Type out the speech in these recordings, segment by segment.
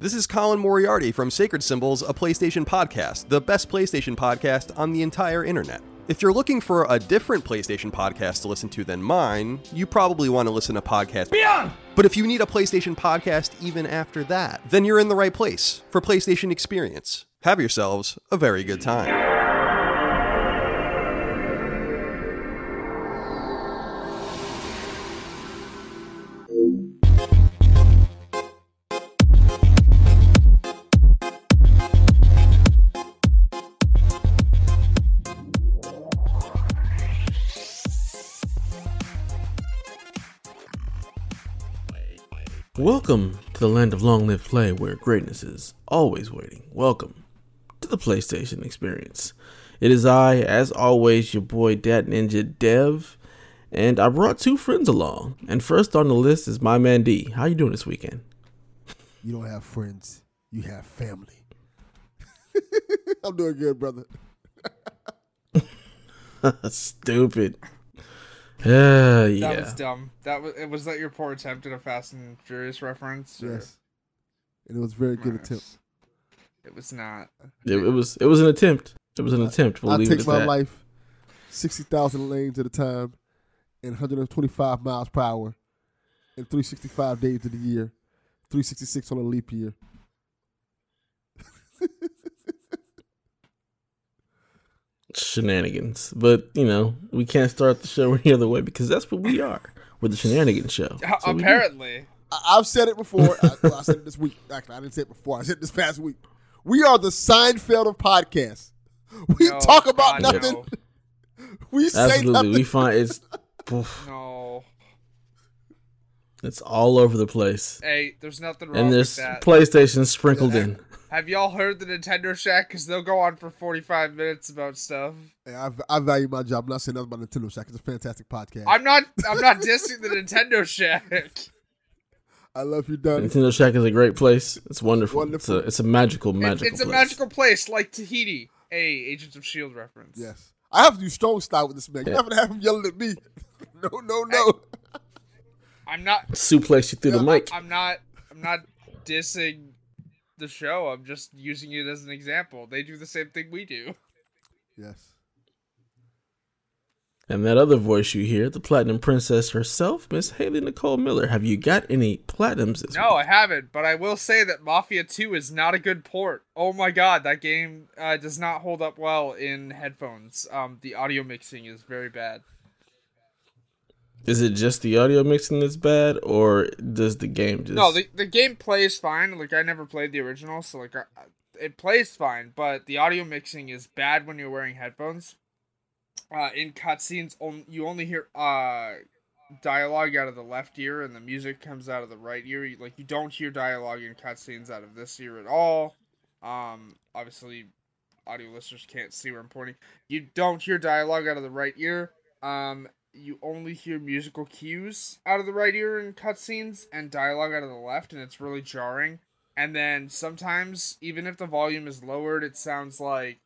This is Colin Moriarty from Sacred Symbols, a PlayStation podcast, the best PlayStation podcast on the entire internet. If you're looking for a different PlayStation podcast to listen to than mine, you probably want to listen to podcast Beyond! But if you need a PlayStation podcast even after that, then you're in the right place for PlayStation Experience. Have yourselves a very good time. Welcome to the land of long live play where greatness is always waiting. Welcome to the PlayStation Experience. It is I, as always, your boy Dat Ninja Dev, and I brought two friends along. And first on the list is my man D. How you doing this weekend? You don't have friends, you have family. I'm doing good, brother. Stupid. Uh, That yeah. was dumb. That was it. was that your poor attempt at a Fast and Furious reference? or- Yes. And it was very good Nice. attempt. It was not. It, it was it was an attempt. It was an attempt. We'll I leave it take at my that. life 60,000 lanes at a time and 125 miles per hour and 365 days of the year, 366 on a leap year. Shenanigans. But, you know, we can't start the show any other way because that's what we are. We're the shenanigans show. That's what we do. Apparently, I- I've said it before. I, well, I said it this week. Actually, I didn't say it before. I said it this past week. We are the Seinfeld of podcasts. We No, talk about God, nothing. no. We say Absolutely. nothing. We find it's oof, no. it's all over the place. Hey, there's nothing wrong And with there's that. PlayStation sprinkled in. Have y'all heard the Nintendo Shack? Because they'll go on for 45 minutes about stuff. Hey, I, I value my job. I'm not saying nothing about Nintendo Shack. It's a fantastic podcast. I'm not. I'm not dissing the Nintendo Shack. I love you, Donnie. Nintendo Shack is a great place. It's wonderful. Wonderful. It's a it's a magical, It- magical it's a place. magical place like Tahiti. Hey, Agents of Shield reference. Yes. I have to do strong style with this man. You're not gonna have him yelling at me. no, no, no. I'm not. Suplex you through the mic. I'm not. I'm not dissing the show. I'm just using it as an example. They do the same thing we do. Yes. And that other voice you hear, the Platinum Princess herself, Miss Haley Nicole Miller. Have you got any platinums this No, week? I haven't, but I will say that Mafia 2 is not a good port. Oh my god, that game uh, does not hold up well in headphones. Um, the audio mixing is very bad. Is it just the audio mixing that's bad, or does the game just No, the, the game plays fine. Like, I never played the original, so, like, it plays fine, but the audio mixing is bad when you're wearing headphones. Uh, in cutscenes, on, you only hear uh, dialogue out of the left ear, and the music comes out of the right ear. You, like, you don't hear dialogue in cutscenes out of this ear at all. Um, obviously, audio listeners can't see where I'm pointing. You don't hear dialogue out of the right ear. Um, you only hear musical cues out of the right ear in cutscenes and dialogue out of the left, and it's really jarring. And then sometimes, even if the volume is lowered, it sounds like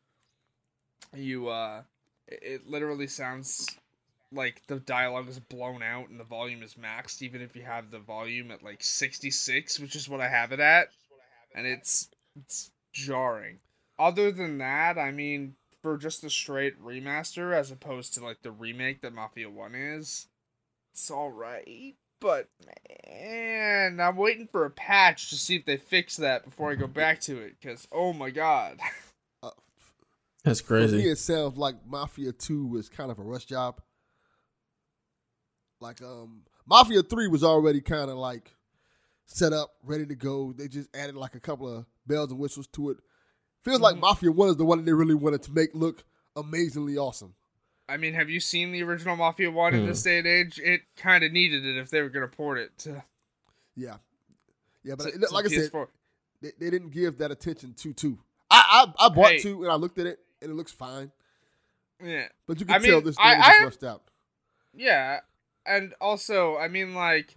you, uh, it, it literally sounds like the dialogue is blown out and the volume is maxed, even if you have the volume at like 66, which is what I have it at. And it's, it's jarring. Other than that, I mean, for just a straight remaster as opposed to like the remake that Mafia 1 is, it's alright. But man, I'm waiting for a patch to see if they fix that before I go back to it. Because oh my god, That's For me, crazy. it sounds like Mafia Two was kind of a rush job. Like um, Mafia Three was already kind of like set up, ready to go. They just added like a couple of bells and whistles to it. Feels like Mhm. Mafia One is the one that they really wanted to make look amazingly awesome. I mean, have you seen the original Mafia One in this day and age? It kind of needed it if they were gonna port it to, Yeah, yeah, but to- it- to like I said, PS4. they, they didn't give that attention to two. I I, I bought Hey. two and I looked at it and it looks fine, yeah, but you can I tell mean, this thing was just I- rushed out. yeah, and also, I mean, like,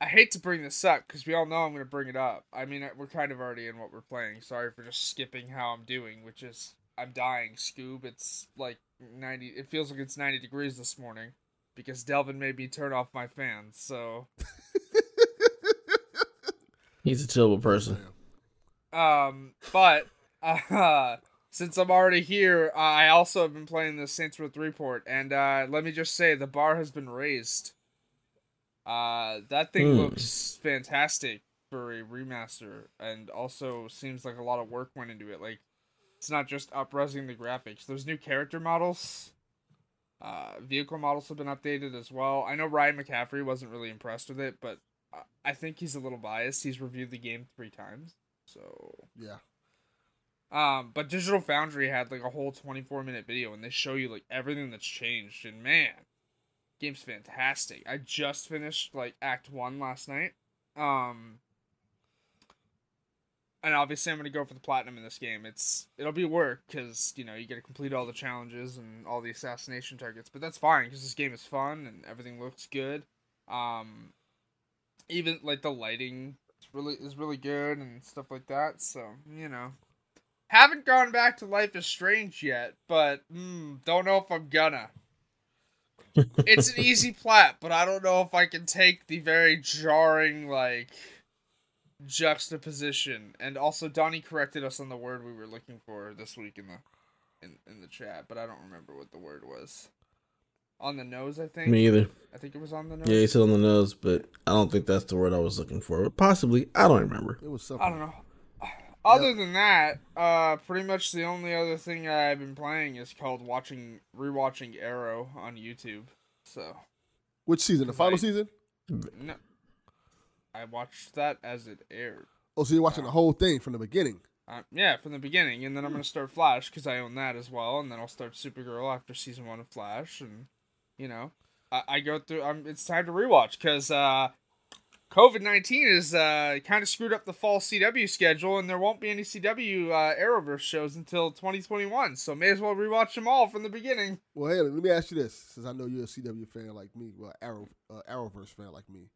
I hate to bring this up because we all know I'm gonna bring it up. I mean, we're kind of already in what we're playing. Sorry for just skipping how I'm doing, which is I'm dying, Scoob. It's like 90. It feels like it's 90 degrees this morning because Delvin made me turn off my fans. So He's a terrible person. Um, but uh, since I'm already here, I also have been playing the Saints Row 3 port, and uh, let me just say the bar has been raised. Uh, that thing Hmm. looks fantastic for a remaster, and also seems like a lot of work went into it. Like, it's not just upresing the graphics. There's new character models, uh, vehicle models have been updated as well. I know Ryan McCaffrey wasn't really impressed with it, but I think he's a little biased. He's reviewed the game three times, so Yeah. um, but Digital Foundry had like a whole 24 minute video and they show you like everything that's changed. And man, game's fantastic. I just finished like Act 1 last night. Um, and obviously I'm to go for the platinum in this game. It's it'll be work cuz you know, you got to complete all the challenges and all the assassination targets, but that's fine cuz this game is fun and everything looks good. Um even like the lighting is really is really good and stuff like that. So, you know, haven't gone back to Life is Strange yet, but mm, don't know if I'm gonna. It's an easy plat, but I don't know if I can take the very jarring like juxtaposition. And also, Donnie corrected us on the word we were looking for this week in the in, in the chat, but I don't remember what the word was. On the nose, I think. Me either. I think it was on the nose. Yeah, he said on the nose, but I don't think that's the word I was looking for. But Possibly, I don't remember. It was something. I don't know. Other than that, uh, pretty much the only other thing I've been playing is called watching, rewatching Arrow on YouTube. So, Which season? The final Right. season? no, I watched that as it aired. Oh, so you're watching the whole thing from the beginning. Uh, yeah, from the beginning, and then I'm gonna start Flash because I own that as well, and then I'll start Supergirl after season one of Flash, and you know, I, I go through. Um, it's time to rewatch because uh, COVID nineteen is uh kind of screwed up the fall CW schedule, and there won't be any CW uh, Arrowverse shows until 2021. So may as well rewatch them all from the beginning. Well, hey, let me ask you this, since I know you're a CW fan like me, well, Arrow, uh, Arrowverse fan like me.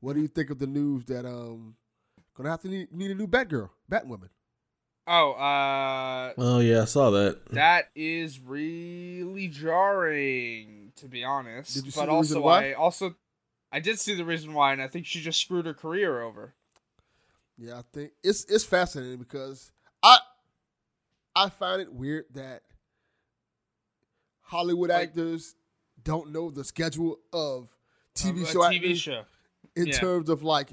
What do you think of the news that um gonna have to need, need a new Batgirl, Batwoman? Oh, uh, Oh yeah, I saw that. that is really jarring to be honest. Did you see but the also, why? I also, I did see the reason why, and I think she just screwed her career over. Yeah, I think it's it's fascinating because I I find it weird that Hollywood Like- actors don't know the schedule of TV show TV show. in yeah. terms of like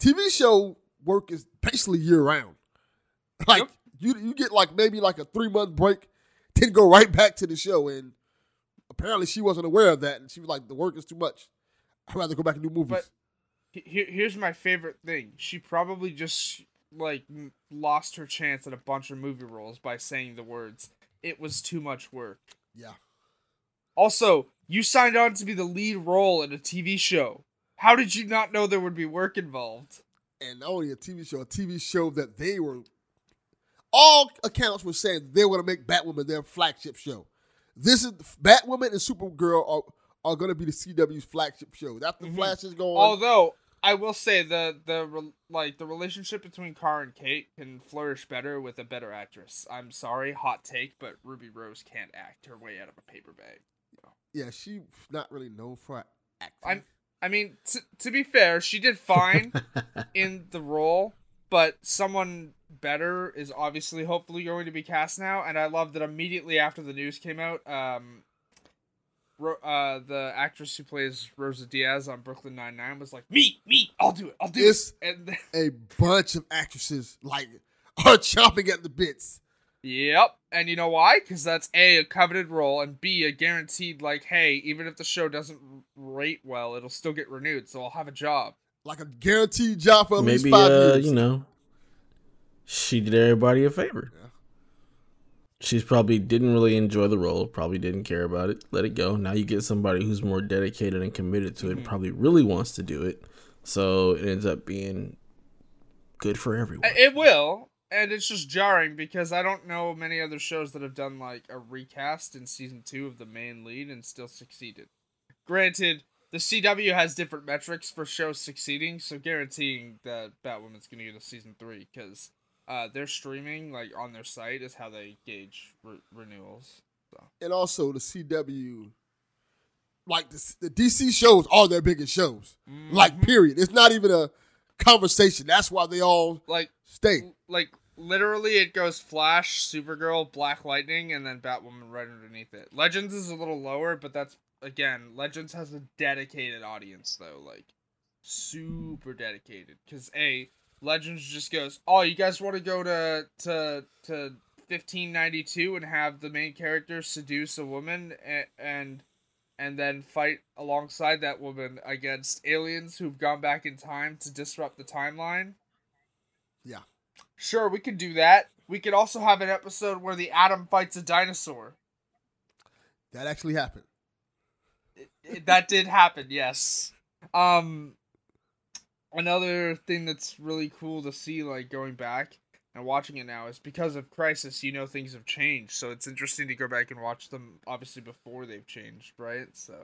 TV show work is basically year round. Like Yep. you you get like maybe like a three month break, then go right back to the show. And apparently she wasn't aware of that, and she was like, "The work is too much. I'd rather go back and do movies." But- Here, here's my favorite thing. She probably just like lost her chance at a bunch of movie roles by saying the words. It was too much work. yeah, Also, you signed on to be the lead role in a TV show. How did you not know there would be work involved? and not only a TV show, a TV show that they were. All accounts were saying they were going to make Batwoman their flagship show. This is Batwoman and Supergirl are are going to be the CW's flagship show. After Mhm. Flash is going, Although I will say the the like the relationship between Kara and Kate can flourish better with a better actress. I'm sorry, hot take, but Ruby Rose can't act her way out of a paper bag. yeah, she's not really known for acting. I'm- I mean, t- to be fair, she did fine in the role, but someone better is obviously hopefully going to be cast now. And I love that immediately after the news came out, um, Ro- uh, the actress who plays Rosa Diaz on Brooklyn Nine Nine was like, "Me, me, I'll do it, I'll do It's- it." And a bunch of actresses like are chopping at the bits. Yep. And you know why? Because that's A, a coveted role, and B, a guaranteed, like, hey, even if the show doesn't rate well, it'll still get renewed, so I'll have a job. Like a guaranteed job for at least five uh, years. you know, she did everybody a favor. She's probably didn't really enjoy the role, probably didn't care about it, let it go. Now you get somebody who's more dedicated and committed to it, mm-hmm. probably really wants to do it. So it ends up being good for everyone. It will, and it's just jarring because I don't know many other shows that have done, like, a recast in season two of the main lead and still succeeded. Granted, the CW has different metrics for shows succeeding, so guaranteeing that Batwoman's gonna get a season three, because uh, their streaming, like, on their site is how they gauge re- renewals. and also the CW, like the, the DC shows are their biggest shows. Like Mhm. period. It's not even a conversation. That's why they all Like stay. like literally it goes Flash, Supergirl, Black Lightning, and then Batwoman right underneath it. Legends is a little lower, but that's again, Legends has a dedicated audience though, like super dedicated. Cause A, Legends just goes, Oh, you guys wanna go to to to fifteen ninety two and have the main character seduce a woman and and and then fight alongside that woman against aliens who've gone back in time to disrupt the timeline. Yeah. Sure, we could do that. We could also have an episode where the Atom fights a dinosaur. That actually happened. It- that did happen, yes. Um another thing that's really cool to see like going back and watching it now is because of Crisis, you know things have changed. So it's interesting to go back and watch them obviously before they've changed, right? So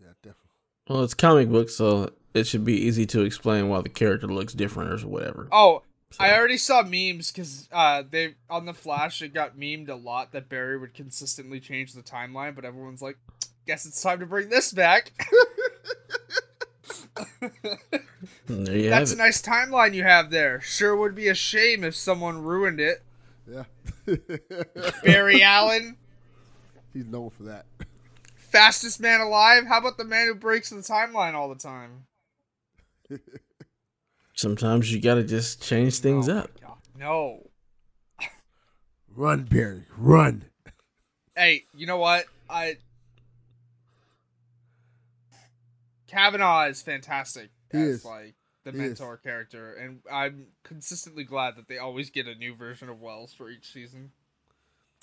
Yeah, definitely. Well, it's comic book, so it should be easy to explain why the character looks different or whatever. Oh, So- I already saw memes because uh, they on the Flash it got memed a lot that Barry would consistently change the timeline, but everyone's like, "Guess it's time to bring this back." There That's a nice timeline you have there. Sure would be a shame if someone ruined it. Yeah. Barry Allen, He's known for that. fastest man alive. How about the man who breaks the timeline all the time? Sometimes you gotta just change things Oh up. No. Run, Barry, run. Hey, you know what? I Cavanagh is fantastic He as is. like the He is. mentor character, and I'm consistently glad that they always get a new version of Wells for each season.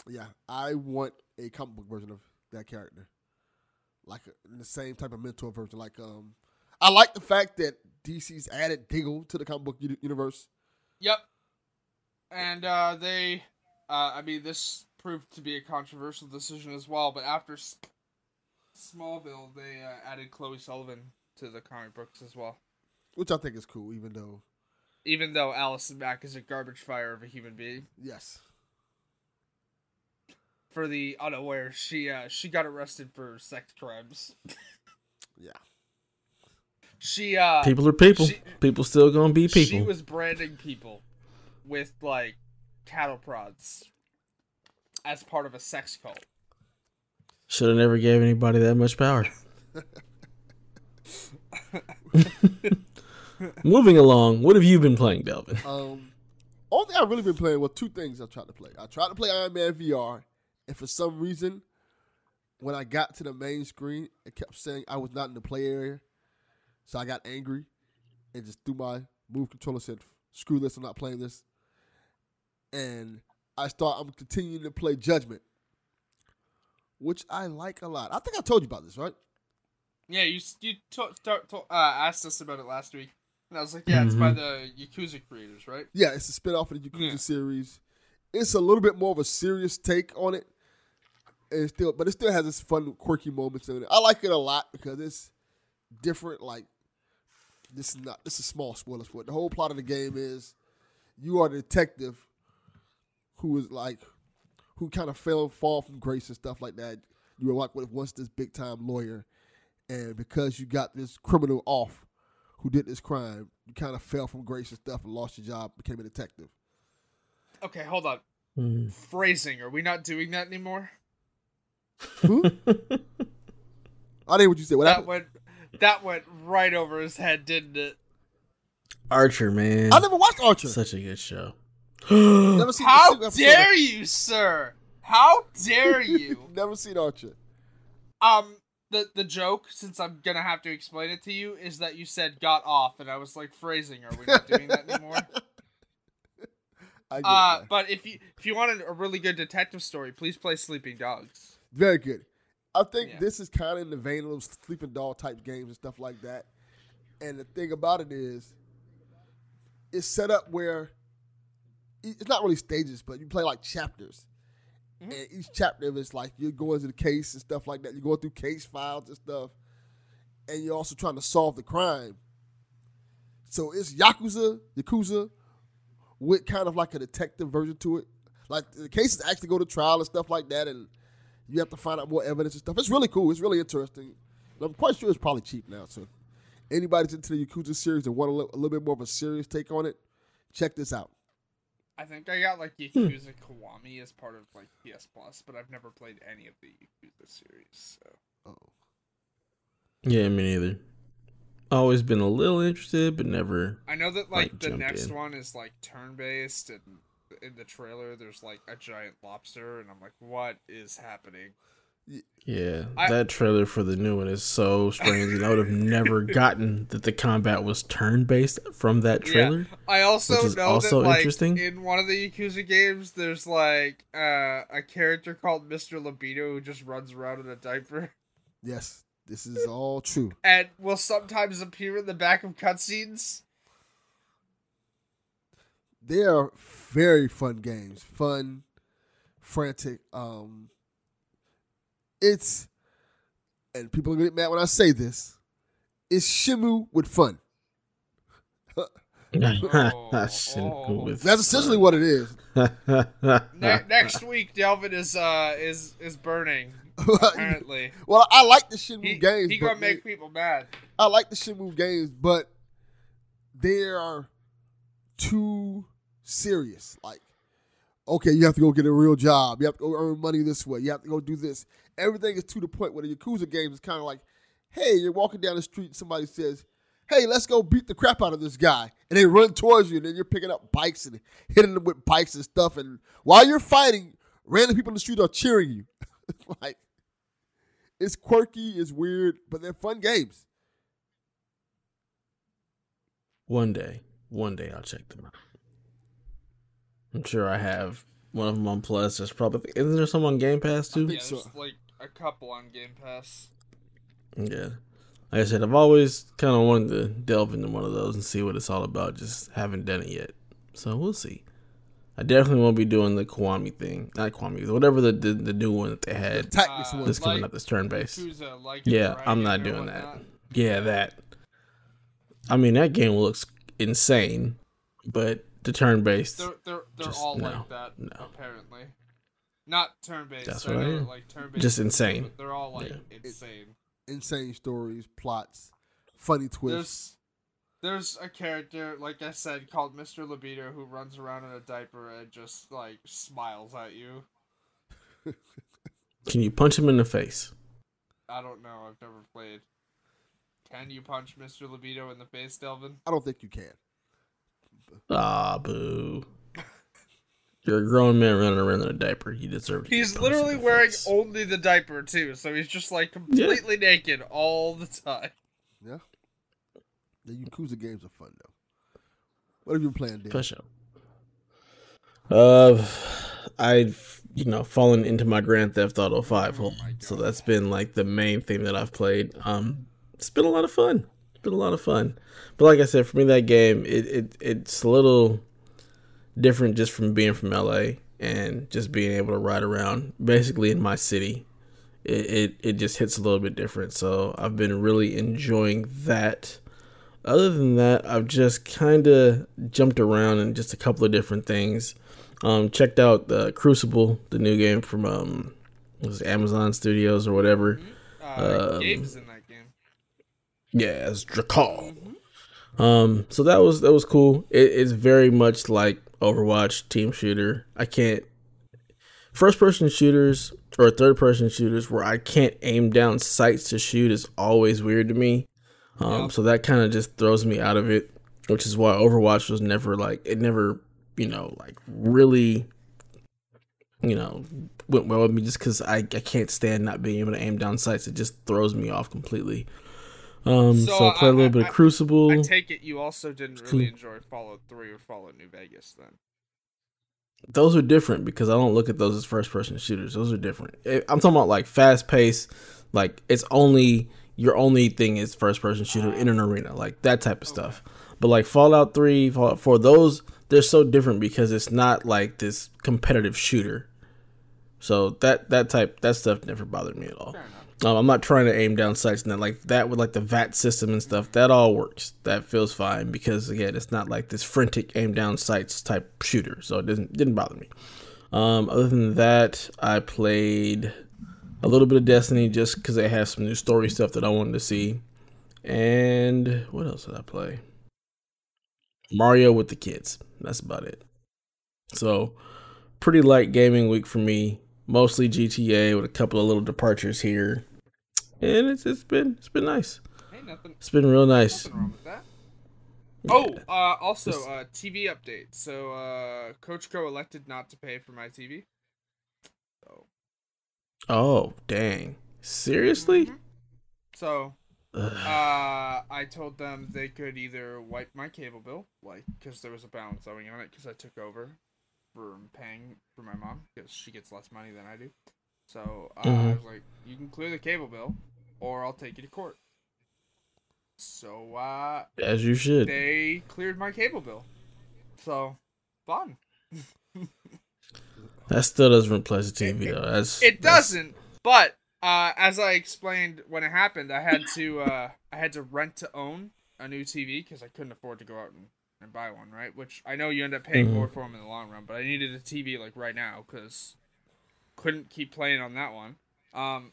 Yeah, I want a comic book version of that character, like a, the same type of mentor version. Like, um, I like the fact that DC's added Diggle to the comic book uni- universe. Yep. And uh, they, uh, I mean, this proved to be a controversial decision as well. But after Smallville, they uh, added Chloe Sullivan to the comic books as well. which I think is cool, even though, Even though Allison Mack is a garbage fire of a human being. yes, For the unaware, she uh, she got arrested for sex crimes. yeah, She uh, People are people. she- people still gonna be people. she was branding people with like cattle prods as part of a sex cult. Should have never gave anybody that much power. Moving along, what have you been playing, Delvin? Um, only thing I've really been playing well, two things I tried to play. I tried to play Iron Man VR, and for some reason, when I got to the main screen, it kept saying I was not in the play area. So I got angry and just threw my move controller said, "Screw this! I'm not playing this." And I start. I'm continuing to play Judgment, which I like a lot. I think I told you about this, right? Yeah, you you to, to, to, uh, asked us about it last week, and I was like, yeah, it's by Mhm. the Yakuza creators, right? Yeah, it's a spin off of the Yakuza Yeah. series. It's a little bit more of a serious take on it. And still but it still has its fun, quirky moments in it. I like it a lot because it's different. Like this is not this is small spoilers for it. The whole plot of the game is you are the detective who is like who kind of fell fall from grace and stuff like that. You were like with once this big time lawyer, and because you got this criminal off who did this crime, you kind of fell from grace and stuff and lost your job, became a detective. Okay, hold on. Hmm. Phrasing. Are we not doing that anymore? I didn't what you said. What that happened? went that went right over his head, didn't it? Archer, man. I never watched Archer. Such a good show. never seen How a single episode of- dare you, sir? How dare you? Never seen Archer. um, the the joke, since I'm gonna have to explain it to you, is that you said got off, and I was like, phrasing. Are we not doing that anymore? I get Uh, it. but if you if you wanted a really good detective story, please play Sleeping Dogs. Very good. I think Yeah. this is kind of in the vein of those sleeping dog type games and stuff like that. And the thing about it is, it's set up where it's not really stages, but you play like chapters. Mhm. And each chapter is like you're going to the case and stuff like that. You're going through case files and stuff. And you're also trying to solve the crime. So it's Yakuza, Yakuza, with kind of like a detective version to it. Like the cases actually go to trial and stuff like that, and you have to find out more evidence and stuff. It's really cool. It's really interesting. I'm quite sure it's probably cheap now too. anybody's into the Yakuza series and want a, li- a little bit more of a serious take on it, check this out. I think I got like hmm. Yakuza Kiwami as part of like PS Plus, but I've never played any of the Yakuza series. So Oh, Yeah, me neither. Always been a little interested, but never. I know that Like, like the next in. one is like turn based, and in the trailer there's like a giant lobster, and I'm like, what is happening? Yeah, I- that trailer for the new one is so strange, and I would have never gotten that the combat was turn based from that trailer. I also Which is know also that like interesting. in one of the Yakuza games, there's like uh, a character called Mr. Libido who just runs around in a diaper yes, this is all true. and will sometimes appear in the back of cutscenes. They are very fun games, fun, frantic. Um, it's and people are gonna get mad when I say this. It's Shenmue with fun. oh. With That's essentially what it is. Ne- next week, Delvin is uh is is burning. Apparently, well, I like the Shenmue he, games. he gonna make people mad. I like the Shenmue games, but they are too serious. Like, okay, you have to go get a real job. You have to go earn money this way. You have to go do this. Everything is to the point where the Yakuza games is kind of like, hey, you're walking down the street and somebody says, hey, let's go beat the crap out of this guy. And they run towards you, and then you're picking up bikes and hitting them with bikes and stuff. And while you're fighting, random people in the street are cheering you. like, it's quirky, it's weird, but they're fun games. one day, one day I'll check them out. I'm sure I have one of them on Plus. There's probably isn't there some on Game Pass too? think Yeah, so. there's like a couple on Game Pass. Yeah. Like I said, I've always kind of wanted to delve into one of those and see what it's all about. Just haven't done it yet. So we'll see. I definitely won't be doing the Kiwami thing. Not Kiwami, whatever the, the, the new one that they had Tactics Uh, one. that's coming like up that's turn based. Like Yeah, I'm not doing that. whatnot. Yeah, that. I mean, that game looks insane, but the turn based. They're they're they're Just all no, like that no. apparently. Not turn based. That's I what I know, am. Like turn based. Just insane. But they're all like Yeah. insane. insane stories, plots, funny twists. There's there's a character, like I said, called Mr. Libido who runs around in a diaper and just like smiles at you. Can you punch him in the face? I don't know. I've never played. Can you punch Mr. Libido in the face, Delvin? I don't think you can. Ah, boo. You're a grown man running around in a diaper. You deserve to He's literally wearing face. only the diaper too, so he's just like completely naked all the time. Yeah. The Yakuza games are fun though. What have you been playing, Dan? For sure. Uh, I've you know fallen into my Grand Theft Auto Five hole, Oh so that's been like the main thing that I've played. Um, it's been a lot of fun. It's been a lot of fun. But like I said, for me, that game it, it it's a little different just from being from LA and just being able to ride around basically in my city. It it, it just hits a little bit different. So I've been really enjoying that other than that, I've just kind of jumped around in just a couple of different things. Um, checked out the Crucible, the new game from um, was Amazon Studios or whatever. Uh, Um, Gabe's in that game. Yeah, it's Drakahl. Um, so that was that was cool. It, it's very much like Overwatch team shooter. I can't first person shooters or third person shooters where I can't aim down sights to shoot is always weird to me. Um, Yep. so that kind of just throws me out of it, which is why Overwatch was never like it never you know like really you know went well with me just because I, I can't stand not being able to aim down sights. It just throws me off completely. Um, so, So, I played a I- little I- bit of Crucible. I take it you also didn't really enjoy Fallout 3 or Fallout New Vegas then. those are different because I don't look at those as first person shooters. Those are different. Eh, I'm talking about like fast pace, like it's only your only thing is first person shooter in an arena, like that type of stuff. But like Fallout 3, Fallout 4, those they're so different because it's not like this competitive shooter. So that that type that stuff never bothered me at all. Um, I'm not trying to aim down sights and that like that with like the VATS system and stuff. That all works. That feels fine because again, it's not like this frantic aim down sights type shooter. So it doesn't didn't bother me. Um, other than that, I played a little bit of Destiny just because they have some new story stuff that I wanted to see. And what else did I play? Mario with the kids. That's about it. So, pretty light gaming week for me. Mostly GTA with a couple of little departures here, and it's it's been it's been nice. Hey, nothing. It's been real nice. Nothing wrong with that. Oh, uh, also, uh, TV update. So, uh, Coach Co elected not to pay for my TV. So, Oh dang! Seriously? Mhm. so Ugh. Uh, I told them they could either wipe my cable bill, like, because there was a balance owing on it, because I took over from paying for my mom, because she gets less money than I do. So uh, I Mhm. was like, you can clear the cable bill, or I'll take you to court. So uh, As you should. they cleared my cable bill. So fun. That still doesn't replace the TV though. That's It that's- doesn't, but uh, as I explained when it happened, I had to uh, I had to rent to own a new TV because I couldn't afford to go out and, and buy one, right? Which I know you end up paying Mhm. more for them in the long run, but I needed a TV like right now because couldn't keep playing on that one. Um,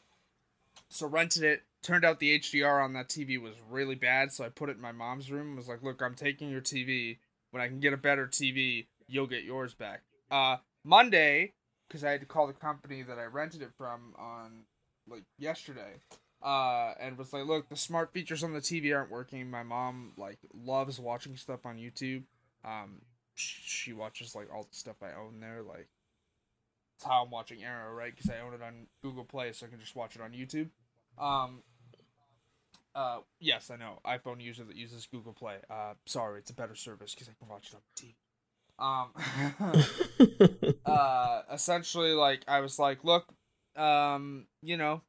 so rented it. Turned out the HDR on that TV was really bad, so I put it in my mom's room. Was like, look, I'm taking your TV. When I can get a better TV, you'll get yours back. Uh, Monday, because I had to call the company that I rented it from on like yesterday, uh, and was like, look, the smart features on the TV aren't working. My mom like loves watching stuff on YouTube. Um, she watches like all the stuff I own there. Like, it's how I'm watching Arrow, right? Because I own it on Google Play, so I can just watch it on YouTube. Um. Uh, yes, I know. iPhone user that uses Google Play. Uh, sorry, it's a better service because I can watch it on TV. Um. uh essentially like i was like look um you know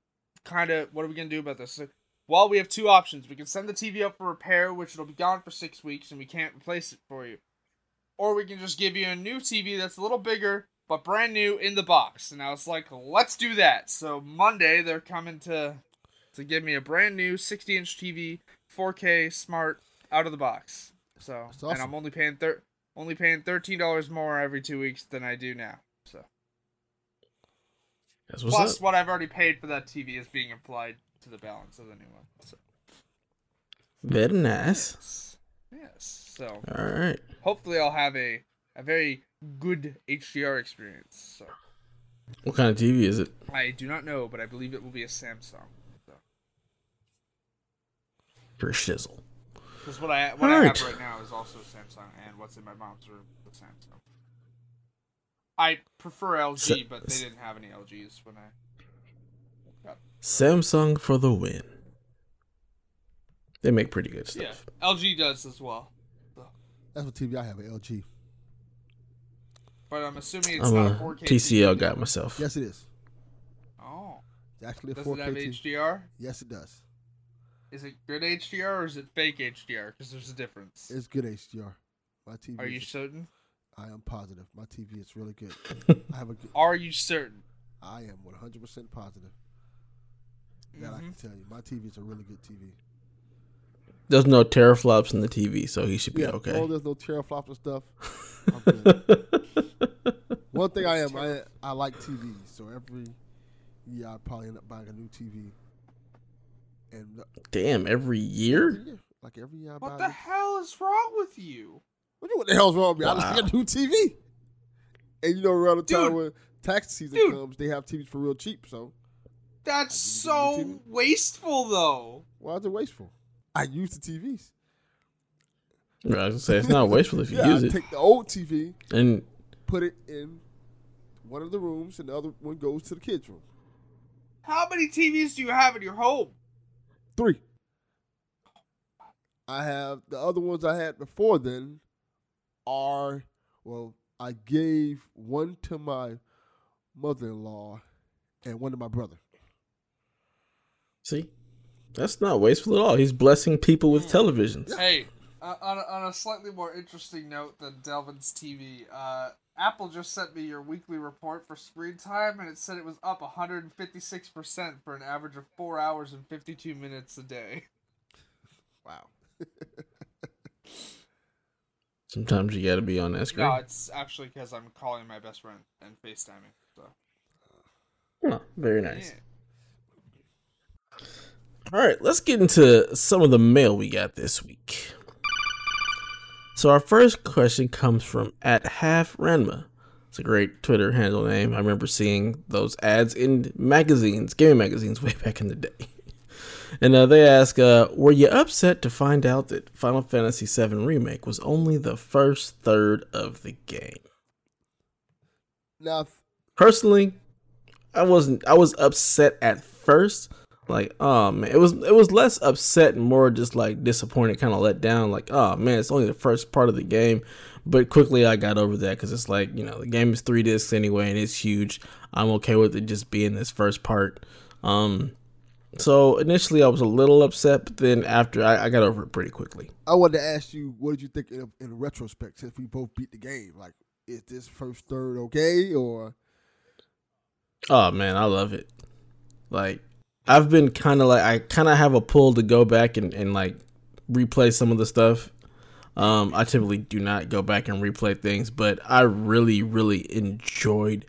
kind of what are we gonna do about this well we have two options we can send the tv up for repair which it'll be gone for six weeks and we can't replace it for you or we can just give you a new tv that's a little bigger but brand new in the box and i was like let's do that so monday they're coming to to give me a brand new 60 inch tv 4k smart out of the box so That's and i'm only paying thir- only paying thirteen dollars more every two weeks than I do now. So That's what's plus up. what I've already paid for that TV is being applied to the balance of the new one. So Very nice. yes, yes. So All right. hopefully I'll have a a very good HDR experience. So What kind of TV is it? I do not know, but I believe it will be a Samsung. So For shizzle. because what I what I Alright. have right now is also Samsung, and what's in my mom's room is Samsung. I prefer LG, Sa- but they didn't have any LGs when I got Samsung for the win. They make pretty good Yeah, stuff. LG does as well. That's what TV I have, an LG. But I'm assuming it's I'm not a a 4K. TCL TV. guy myself. Yes, it is. Oh, It's actually a does 4K it have TV. HDR? Yes, it does. Is it good HDR or is it fake HDR? Because there's a difference. It's good HDR. My TV. Are you is- certain? I am positive. My TV is really good. I have a good. Are you certain? I am 100% positive. That I can Mhm. tell you. My TV is a really good TV. There's no teraflops in the TV, so he should be Yeah. okay. Oh, there's no teraflops and stuff. I'm good. One thing I am, I I like TVs. So every year I probably end up buying a new TV. And uh, Damn, every every year? year, like every year I What the a new- hell is wrong with you? What, what the hell's wrong with me? I just got a new TV. And you know, around the time Dude. when tax season Dude. comes, they have TVs for real cheap. So That's I didn't get so wasteful, though. why is it wasteful? I use the TVs. Right, I was gonna say it's not wasteful if you yeah, use I it. take the old TV, And put it in one of the rooms, and the other one goes to the kids' room. How many TVs do you have in your home? Three. I have the other ones I had before then are well, I gave one to my mother in law and one to my brother. see, that's not wasteful at all. He's blessing people with televisions. Hey, uh, on, a, on a slightly more interesting note than Delvin's TV, uh, Apple just sent me your weekly report for screen time, and it said it was up 156% for an average of 4 hours and 52 minutes a day. Wow. Sometimes you gotta be on that screen. No, it's actually because I'm calling my best friend and FaceTiming. So. Oh, very nice. Yeah. All right, let's get into some of the mail we got this week. So our first question comes from at half Ranma. It's a great Twitter handle name. I remember seeing those ads in magazines, gaming magazines, way back in the day. And uh, they ask, uh, were you upset to find out that Final Fantasy VII Remake was only the first third of the game? Now, Personally, I wasn't. I was upset at first. Like, oh man, it was it was less upset and more just like disappointed, kind of let down. Like, oh man, it's only the first part of the game. But quickly I got over that because it's like you know the game is three discs anyway and it's huge. I'm okay with it just being this first part. Um, so initially I was a little upset, but then after I, I got over it pretty quickly. I wanted to ask you, what did you think in, in retrospect since we both beat the game? Like, is this first third okay or? Oh man, I love it. Like I've been kind of like I kind of have a pull to go back and, and like replay some of the stuff. Um, I typically do not go back and replay things, but I really, really enjoyed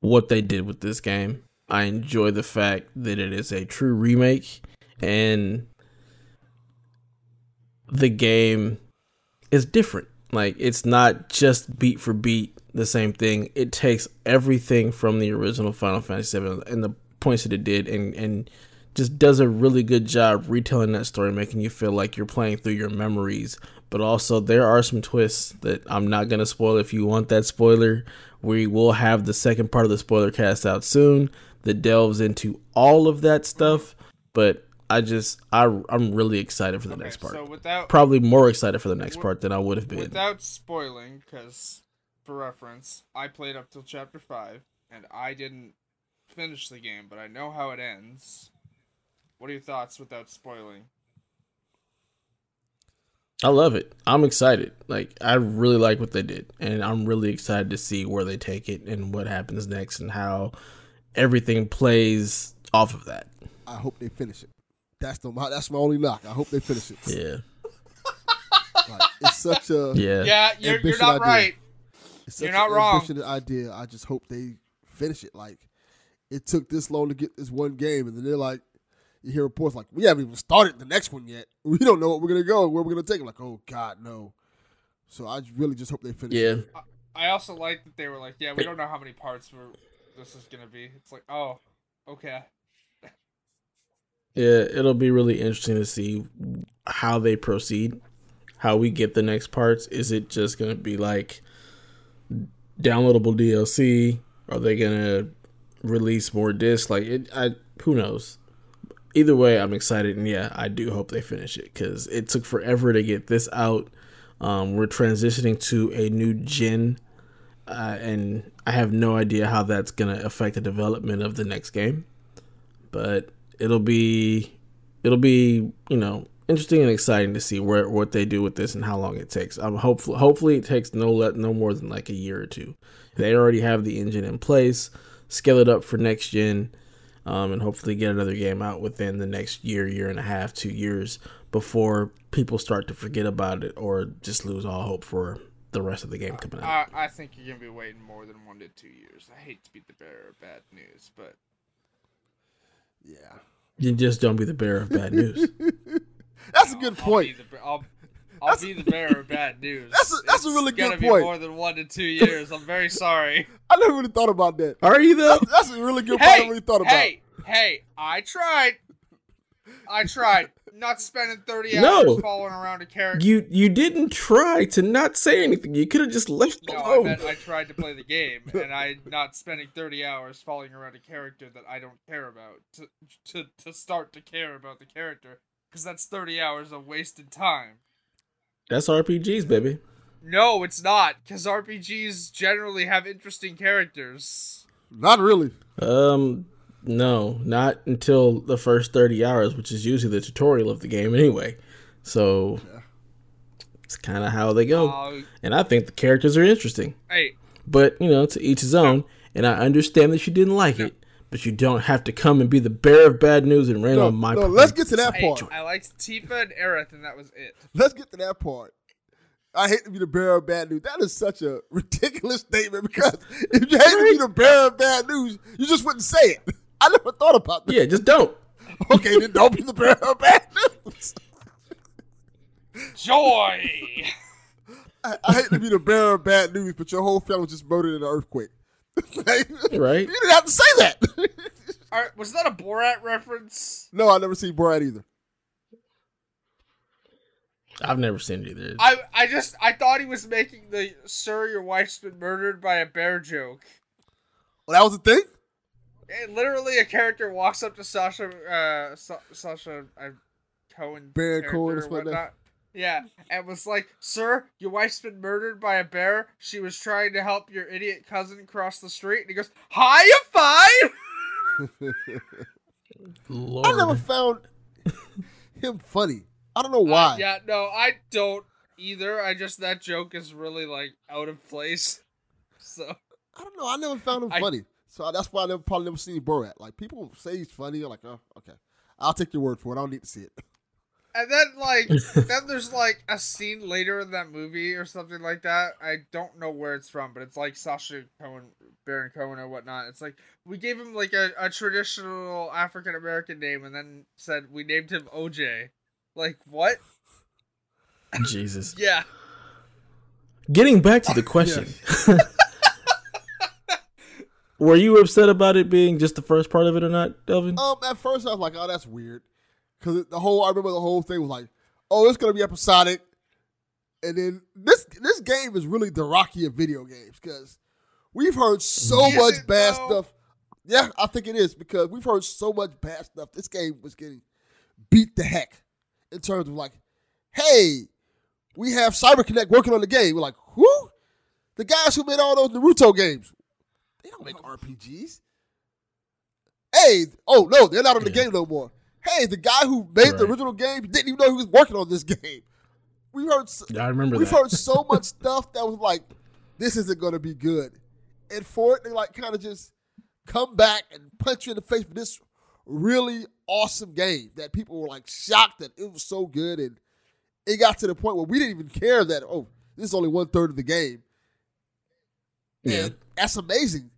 what they did with this game. I enjoy the fact that it is a true remake and the game is different. Like it's not just beat for beat the same thing. It takes everything from the original Final Fantasy VII and the points that it did, and and just does a really good job retelling that story, making you feel like you're playing through your memories. But also, there are some twists that I'm not gonna spoil. If you want that spoiler, we will have the second part of the spoiler cast out soon that delves into all of that stuff. But I just I I'm really excited for the Okay, next part. So without Probably more excited for the next Wi- part than I would have been. without spoiling, because for reference, I played up till chapter five, and I didn't finish the game, but I know how it ends. What are your thoughts without spoiling? I love it. I'm excited. Like I really like what they did, and I'm really excited to see where they take it and what happens next and how everything plays off of that. I hope they finish it. That's the my, that's my only knock. I hope they finish it. Yeah. Like, it's such a Yeah. Yeah, you're, you're ambitious not idea. right. it's such you're not an wrong. ambitious idea. I just hope they finish it. Like it took this long to get this one game, and then they're like, you hear reports like, we haven't even started the next one yet. We don't know what we're gonna go, where we're gonna take it. Like, oh God, no. So I really just hope they finish. Yeah. it. I also like that they were like, yeah, we don't know how many parts we're, this is gonna be. It's like, oh, okay. Yeah, it'll be really interesting to see how they proceed, how we get the next parts. Is it just going to be like downloadable DLC? Are they going to release more discs? Like it, I who knows. Either way, I'm excited, and yeah, I do hope they finish it because it took forever to get this out. Um, we're transitioning to a new gen, uh, and I have no idea how that's gonna affect the development of the next game. But it'll be it'll be you know interesting and exciting to see where what they do with this and how long it takes. I'm hopeful hopefully it takes no let no more than like a year or two. They already have the engine in place. Scale it up for next gen, um, and hopefully get another game out within the next year, year and a half, two years before people start to forget about it or just lose all hope for the rest of the game coming out. I, I think you're gonna be waiting more than one to two years. I hate to be the bearer of bad news, but Yeah, You just don't be the bearer of bad news. that's a good I'll point. be the, I'll, I'll be the bearer of bad news. That's a- that's a It's really good gonna be point. more than one to two years. I'm very sorry. I never really thought about that. Are you though? That's, that's a really good point. I hey, never really thought about. hey, hey! I tried. I tried. Not spending thirty No. hours following around a character. You you didn't try to not say anything. You could have just left No, I alone. meant I tried to play the game, and I not spending thirty hours following around a character that I don't care about to to, to start to care about the character, because that's thirty hours of wasted time. That's RPGs, baby. No, it's not, because RPGs generally have interesting characters. Not really. Um, no, not until the first thirty hours, which is usually the tutorial of the game anyway. So it's kind of how they go. Uh, and I think the characters are interesting, hey, but you know, to each his own. And I understand that you didn't like it, but you don't have to come and be the bearer of bad news and rain No, on my. no, parade. let's get to that hey, part. I liked Tifa and Aerith, and that was it. Let's get to that part. I hate to be the bearer of bad news. That is such a ridiculous statement because if you hate to be the bearer of bad news, you just wouldn't say it. I never thought about that. Yeah, just don't. Okay, then don't be the bearer of bad news. Joy. I, I hate to be the bearer of bad news, but your whole family was just murdered in an earthquake. Like, Right. You didn't have to say that. All right, was that a Borat reference? no, I never seen Borat either. I've never seen it either. I I just I thought he was making the "Sir, your wife's been murdered by a bear" joke. Well, that was the thing. And literally, a character walks up to Sacha, uh, Sa- Sacha uh, Cohen, Baron character Cohen or or that. whatnot. Yeah, and was like, "Sir, your wife's been murdered by a bear. She was trying to help your idiot cousin cross the street." And he goes, "High five!" Lord. I never found him funny. I don't know why. Uh, yeah, no, I don't either. I just that joke is really like out of place. So I don't know. I never found him I- funny. So that's why I never probably never seen Borat. Like people say he's funny. I'm like, oh, okay. I'll take your word for it. I don't need to see it. And then like then there's like a scene later in that movie or something like that. I don't know where it's from, but it's like Sacha Cohen, Baron Cohen or whatnot. It's like we gave him like a, a traditional African American name and then said we named him OJ. Like what? Jesus. Yeah. Getting back to the question. Were you upset about it being just the first part of it or not, Delvin? Um, at first I was like, oh, that's weird, because the whole I remember the whole thing was like, oh, it's gonna be episodic, and then this this game is really the Rocky of video games because we've heard so Is much bad though? stuff. Yeah, I think it is because we've heard so much bad stuff. This game was getting beat the heck in terms of like, hey, we have CyberConnect working on the game. We're like, who? The guys who made all those Naruto games. They don't make RPGs. Hey, oh no, they're not on the Yeah. game no more. Hey, the guy who made the original game didn't even know he was working on this game. We heard s- Yeah, I remember we've that. heard so much stuff that was like, this isn't going to be good, and for it to like kind of just come back and punch you in the face with this really awesome game that people were like shocked that it was so good, and it got to the point where we didn't even care that oh, this is only one third of the game. Yeah. And that's amazing.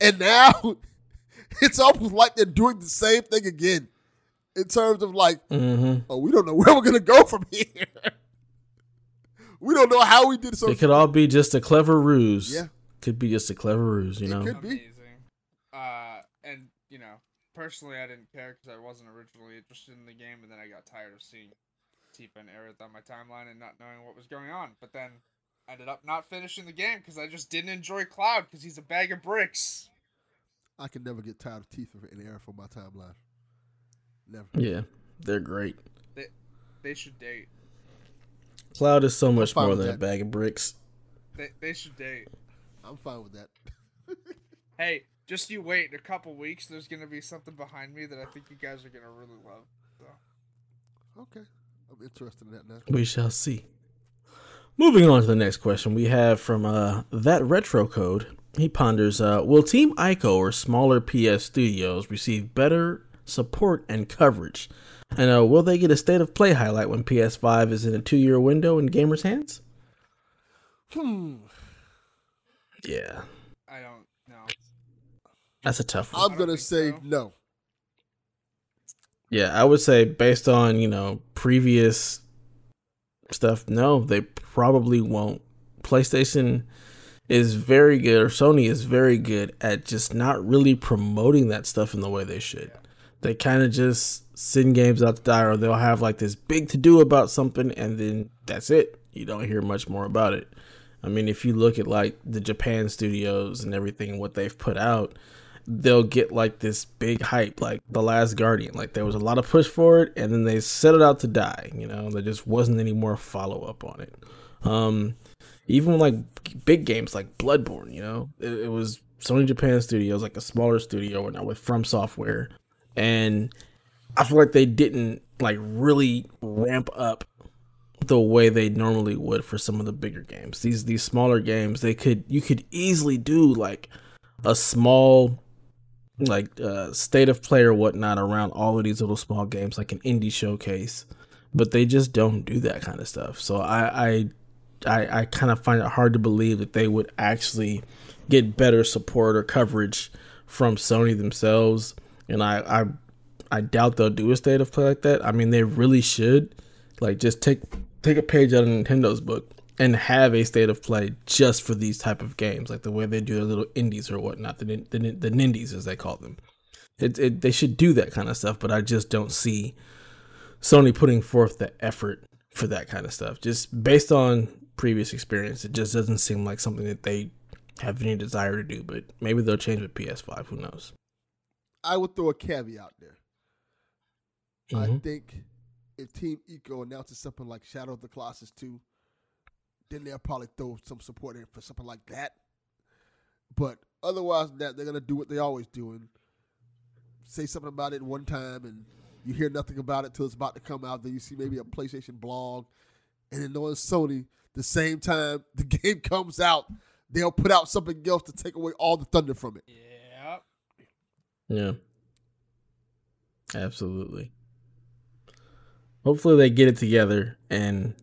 And now it's almost like they're doing the same thing again in terms of like, hmm oh, we don't know where we're gonna go from here. we don't know how we did so. It could all be just a clever ruse. Yeah. Could be just a clever ruse, you It know? could be. Amazing. Uh, and you know, personally, I didn't care because I wasn't originally interested in the game, and then I got tired of seeing Tifa and Aerith on my timeline and not knowing what was going on. But then I ended up not finishing the game because I just didn't enjoy Cloud because he's a bag of bricks. I can never get tired of Tifa in air for my timeline. Never. Yeah. They're great. They they should date. Cloud is so much more with than a bag of bricks. They they should date. I'm fine with that. Hey, just you wait. In a couple weeks, there's gonna be something behind me that I think you guys are gonna really love. So. Okay. I'm interested in that now. We shall see. Moving on to the next question we have from uh, that retro code. He ponders: uh, Will Team Ico or smaller PS studios receive better support and coverage? And uh, will they get a state of play highlight when PS5 is in a two-year window in gamers' hands? Hmm. Yeah, I don't know. that's a tough one. I'm gonna say so. no. Yeah, I would say based on, you know, previous stuff, no, they probably won't. PlayStation is very good or Sony is very good at just not really promoting that stuff in the way they should. They kind of just send games out to die or they'll have like this big to do about something and then that's it. You don't hear much more about it. I mean, if you look at like the Japan studios and everything what they've put out, they'll get like this big hype like the last guardian. Like there was a lot of push for it and then they set it out to die you know? There just wasn't any more follow-up on it. Um even like big games like bloodborne you know? It, it was sony japan studios like a smaller studio and not with from software and i feel like they didn't like really ramp up the way they normally would for some of the bigger games these these smaller games they could you could easily do like a small like uh, state of play or whatnot around all of these little small games, like an indie showcase, but they just don't do that kind of stuff. So I I I, I kind of find it hard to believe that they would actually get better support or coverage from Sony themselves, and I I I doubt they'll do a state of play like that. I mean, they really should. Like, just take take a page out of Nintendo's book and have a state of play just for these type of games, like the way they do their little indies or whatnot, the the, the nindies as they call them. It, it they should do that kind of stuff, but I just don't see Sony putting forth the effort for that kind of stuff. Just based on previous experience, it just doesn't seem like something that they have any desire to do. But maybe they'll change with PS5. Who knows? I would throw a caveat there. Mm-hmm. I think if Team Ico announces something like Shadow of the Colossus 2, then they'll probably throw some support in for something like that. But otherwise, that they're gonna do what they always do and say something about it one time, and you hear nothing about it till it's about to come out. Then you see maybe a PlayStation blog, and then knowing Sony, the same time the game comes out, they'll put out something else to take away all the thunder from it. Yeah. Yeah. Absolutely. Hopefully they get it together and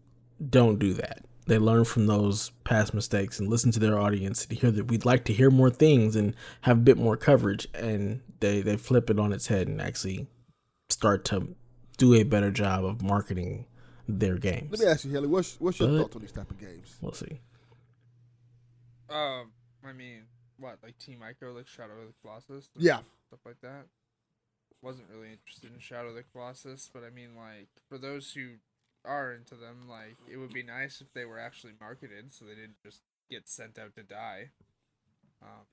don't do that. They learn from those past mistakes and listen to their audience to hear that we'd like to hear more things and have a bit more coverage and they, they flip it on its head and actually start to do a better job of marketing their games. Let me ask you, Haley, what's what's your but, thoughts on these type of games? We'll see. Um, I mean, what like Team Ico, like Shadow of the Colossus, yeah, stuff like that wasn't really interested in Shadow of the Colossus, but I mean, like, for those who are into them, like, it would be nice if they were actually marketed so they didn't just get sent out to die. Um,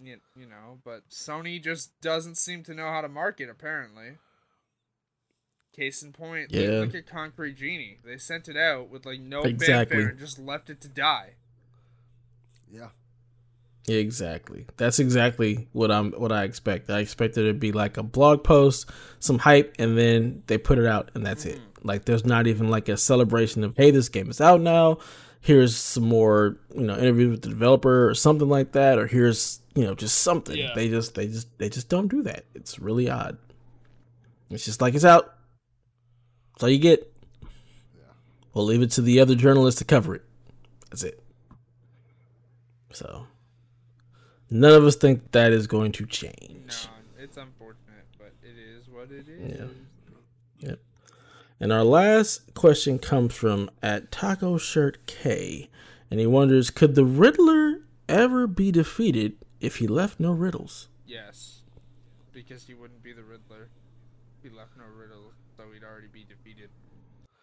you, you know, but Sony just doesn't seem to know how to market, apparently. Case in point, yeah. look, look at Concrete Genie. They sent it out with, like, no exactly. fanfare and just left it to die. Yeah. Exactly. That's exactly what I'm what I expect. I expect it to be like a blog post, some hype, and then they put it out and that's mm-hmm. it. Like there's not even like a celebration of hey, this game is out now. Here's some more, you know, interviews with the developer or something like that, or here's you know, just something. Yeah. They just they just they just don't do that. It's really odd. It's just like it's out. That's all you get. Yeah. We'll leave it to the other journalists to cover it. That's it. So None of us think that is going to change. No, it's unfortunate, but it is what it is. Yeah. Yep. And our last question comes from at Taco Shirt K, and he wonders, could the Riddler ever be defeated if he left no riddles? Yes, because he wouldn't be the Riddler. He left no riddles, so he'd already be defeated.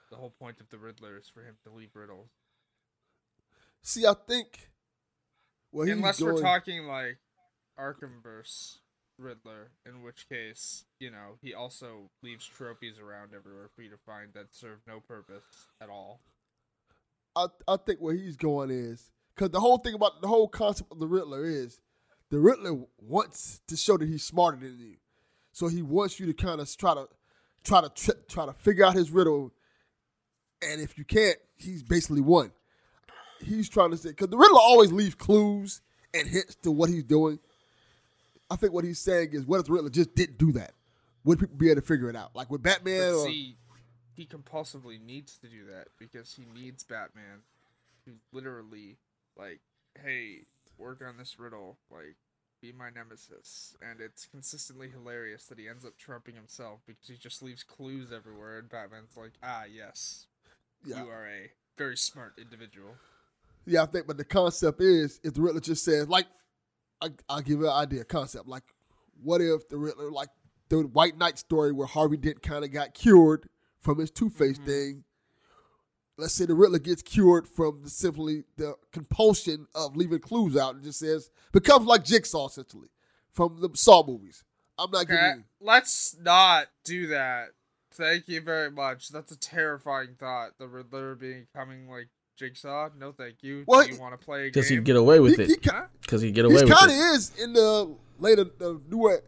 The whole point of the Riddler is for him to leave riddles. See, I think well, Unless we're talking like Arkhamverse Riddler, in which case, you know, he also leaves trophies around everywhere for you to find that serve no purpose at all. I I think where he's going is because the whole thing about the whole concept of the Riddler is the Riddler wants to show that he's smarter than you, so he wants you to kind of try to try to try to figure out his riddle, and if you can't, he's basically won he's trying to say because the Riddler always leaves clues and hints to what he's doing. I think what he's saying is, what if the Riddler just didn't do that? Would people be able to figure it out? Like with Batman? But see, he compulsively needs to do that because he needs Batman to literally, like, hey, work on this riddle, like, be my nemesis. And it's consistently hilarious that he ends up trumping himself because he just leaves clues everywhere, and Batman's like, ah, yes, yeah. you are a very smart individual. Yeah, I think, but the concept is if the Riddler just says, like, I, will give you an idea, concept. Like, what if the Riddler, like the White Knight story where Harvey Dent kind of got cured from his Two Face mm-hmm. thing? Let's say the Riddler gets cured from the, simply the compulsion of leaving clues out and just says, becomes like Jigsaw essentially from the Saw movies. I'm not okay. giving. Let's not do that. Thank you very much. That's a terrifying thought. The Riddler becoming like Jigsaw, no thank you. Well, Do you want to play a? Because he'd get away with he, it. Because he, he'd get away with it. He kind of is in the later, the newer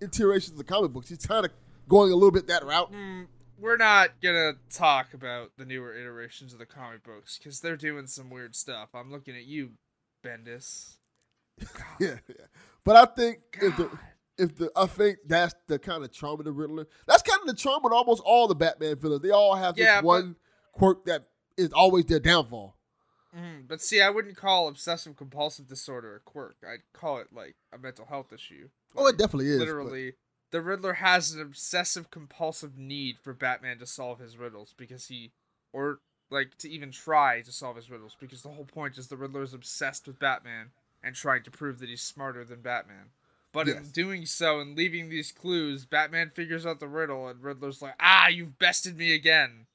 iterations of the comic books. He's kind of going a little bit that route. Mm, we're not gonna talk about the newer iterations of the comic books because they're doing some weird stuff. I'm looking at you, Bendis. yeah, yeah, but I think God. if the if the I think that's the kind of charm of the Riddler. That's kind of the charm with almost all the Batman villains. They all have this one quirk that is always their downfall. Mm, but see, I wouldn't call obsessive compulsive disorder a quirk. I'd call it like a mental health issue. Like, oh, it definitely is. Literally, but... the Riddler has an obsessive compulsive need for Batman to solve his riddles because he or like to even try to solve his riddles because the whole point is the Riddler is obsessed with Batman and trying to prove that he's smarter than Batman. But in doing so and leaving these clues, Batman figures out the riddle and Riddler's like, "Ah, you've bested me again."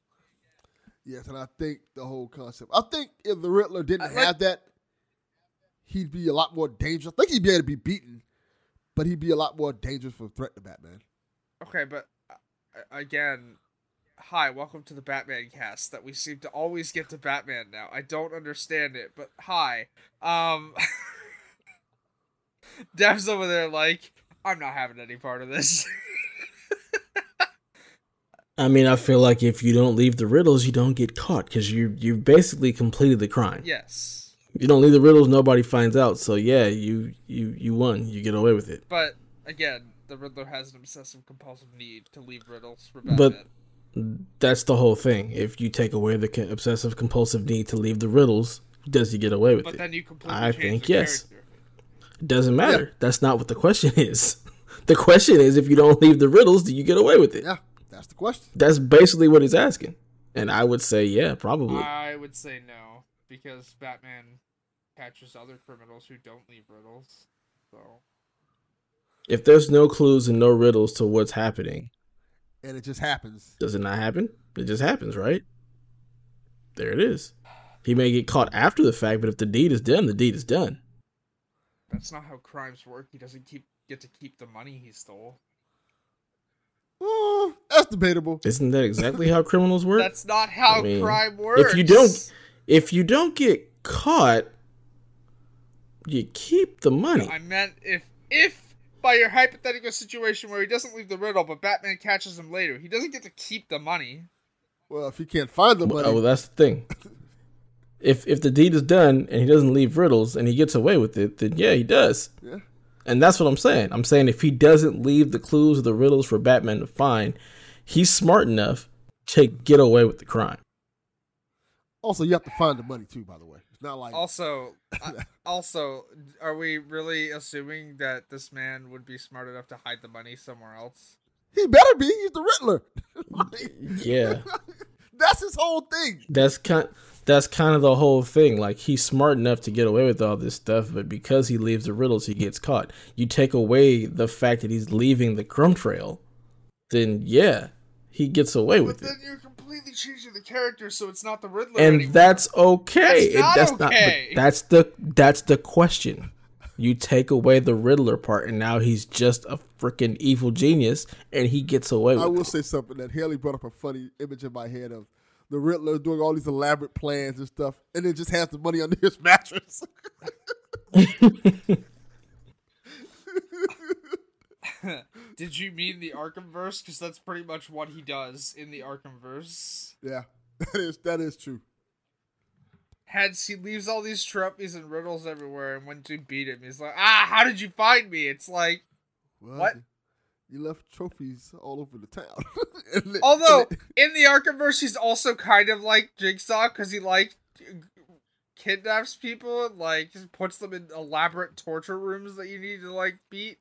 Yes, and I think the whole concept. I think if the Riddler didn't I like- have that, he'd be a lot more dangerous. I think he'd be able to be beaten, but he'd be a lot more dangerous for a threat to Batman. Okay, but uh, again, hi, welcome to the Batman cast that we seem to always get to Batman now. I don't understand it, but hi. Um Dev's over there like, I'm not having any part of this. I mean, I feel like if you don't leave the riddles, you don't get caught because you you've basically completed the crime. yes. You don't leave the riddles, nobody finds out. So yeah, you you you won. You get away with it. But again, the Riddler has an obsessive compulsive need to leave riddles for Batman. But that's the whole thing. If you take away the co- obsessive compulsive need to leave the riddles, does he get away with But it? But then you completely I think yes. character. It doesn't matter. That's not what the question is. The question is, if you don't leave the riddles, do you get away with it? Yeah, that's the question. That's basically what he's asking. And I would say, yeah, probably. I would say no because Batman catches other criminals who don't leave riddles. So if there's no clues and no riddles to what's happening, And it just happens. does it not happen? It just happens, right? There it is. He may get caught after the fact, but if the deed is done, the deed is done. that's not how crimes work. He doesn't keep get to keep the money he stole. Oh, that's debatable. Isn't that exactly how criminals work? That's not how I mean, crime works. if you don't- if you don't get caught, you keep the money. I meant if if by your hypothetical situation where he doesn't leave the riddle, but Batman catches him later, he doesn't get to keep the money. Well, if he can't find the money, Oh, well, that's the thing. If if the deed is done and he doesn't leave riddles and he gets away with it, then yeah, he does. yeah. And that's what I'm saying. I'm saying if he doesn't leave the clues or the riddles for Batman to find, he's smart enough to get away with the crime. Also, you have to find the money too. By the way, it's not like Also, uh, also, are we really assuming that this man would be smart enough to hide the money somewhere else? he better be. He's the Riddler. Yeah. that's his whole thing. That's kind that's kind of the whole thing. Like he's smart enough to get away with all this stuff, but because he leaves the riddles, he gets caught. You take away the fact that he's leaving the crumb trail, then yeah, he gets away But with it. But then you're completely changing the character, so it's not the Riddler And anymore. that's okay. That's It- not but okay. that's the that's the question. You take away the Riddler part, and now he's just a freaking evil genius, and he gets away with I will it. say something that Haley brought up a funny image in my head of the Riddler doing all these elaborate plans and stuff, and then just has the money under his mattress. Did you mean the Arkhamverse? Because that's pretty much what he does in the Arkhamverse. yeah, that is that is true. Heads, he leaves all these trophies and riddles everywhere, and when dude beat him, he's like, "Ah, how did you find me?" It's like, Well, What? You left trophies all over the town. And although and in the Arkhamverse, he's also kind of like Jigsaw because he like kidnaps people and like just puts them in elaborate torture rooms that you need to like beat.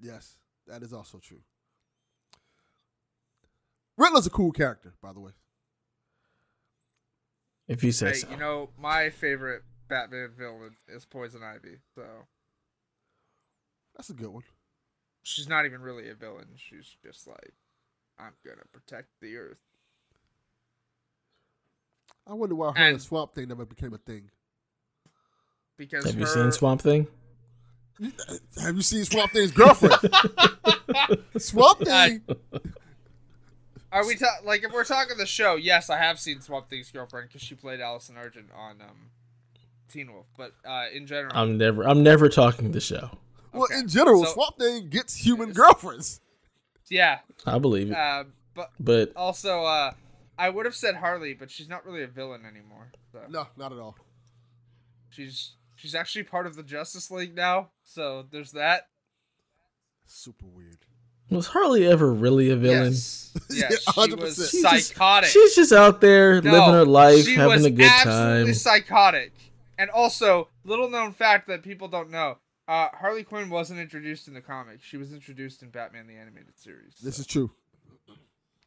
yes, that is also true. Riddler's a cool character, by the way. If you say Hey, so. you know, my favorite Batman villain is Poison Ivy, so That's a good one. She's not even really a villain. She's just like, I'm gonna protect the Earth. I wonder why her And- and Swamp Thing never became a thing. Because Have you seen Swamp Thing? Have you seen Swamp Thing's girlfriend? Swamp Thing. Are we ta- like if we're talking the show? Yes, I have seen Swamp Thing's girlfriend because she played Allison Argent on um, Teen Wolf. But uh, in general, I'm never I'm never talking the show. Well, okay. in general, So- Swamp Thing gets human girlfriends. yeah. I believe it. Uh, but But also, uh, I would have said Harley, but she's not really a villain anymore. So No, not at all. she's she's actually part of the Justice League now. So there's that. Super weird. was Harley ever really a villain? Yes, Yeah, yes she 100%. was She's just- psychotic. She's just out there No, living her life, she having was a good absolutely time. psychotic. And also, little known fact that people don't know: Uh, Harley Quinn wasn't introduced in the comics. She was introduced in Batman the Animated Series. This is true.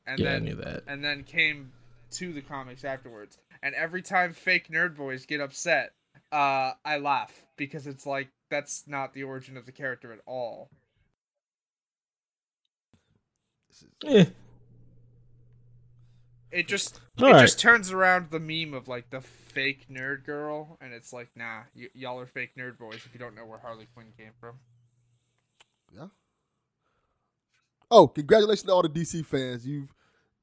and yeah, I then knew that. and then came to the comics afterwards. And every time fake nerd boys get upset, uh, I laugh because it's like that's not the origin of the character at all. Eh, It just All it right. just turns around the meme of like the fake nerd girl, and it's like, nah, y- y'all are fake nerd boys if you don't know where Harley Quinn came from. Yeah. Oh, congratulations to all the DC fans. You've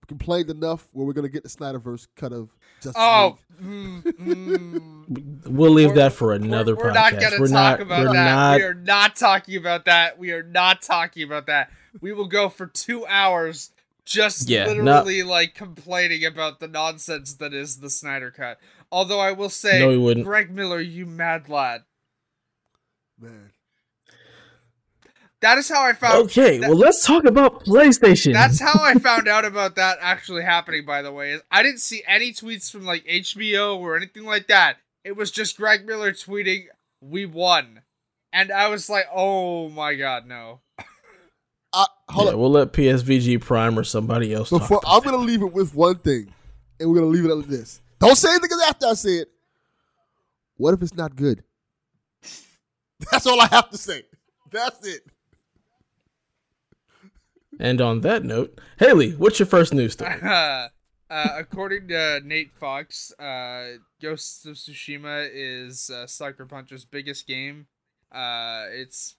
complained enough where we're gonna get the Snyderverse cut of Justice Oh, mm, mm. we'll leave We're- that for another we're, we're podcast. not gonna we're talk not. about we're that. not. We are not talking about that. We are not talking about that. We will go for two hours just Yeah, no- literally like complaining about the nonsense that is the Snyder Cut. Although I will say, No, we wouldn't. Greg Miller, you mad lad. Man. That is how I found. Okay, that- well, let's talk about PlayStation. That's how I found out about that actually happening. By the way, is I didn't see any tweets from like HBO or anything like that. It was just Greg Miller tweeting, "We won," and I was like, "Oh my god, no!" I, hold yeah, up. we'll let PSVG Prime or somebody else. Before about I'm gonna leave it with one thing, and we're gonna leave it at this. Don't say anything after I say it. What if it's not good? That's all I have to say. That's it. And on that note, Haley, what's your first news story? uh, according to Nate Fox, uh, Ghosts of Tsushima is uh, Sucker Punch's biggest game. Uh, it's,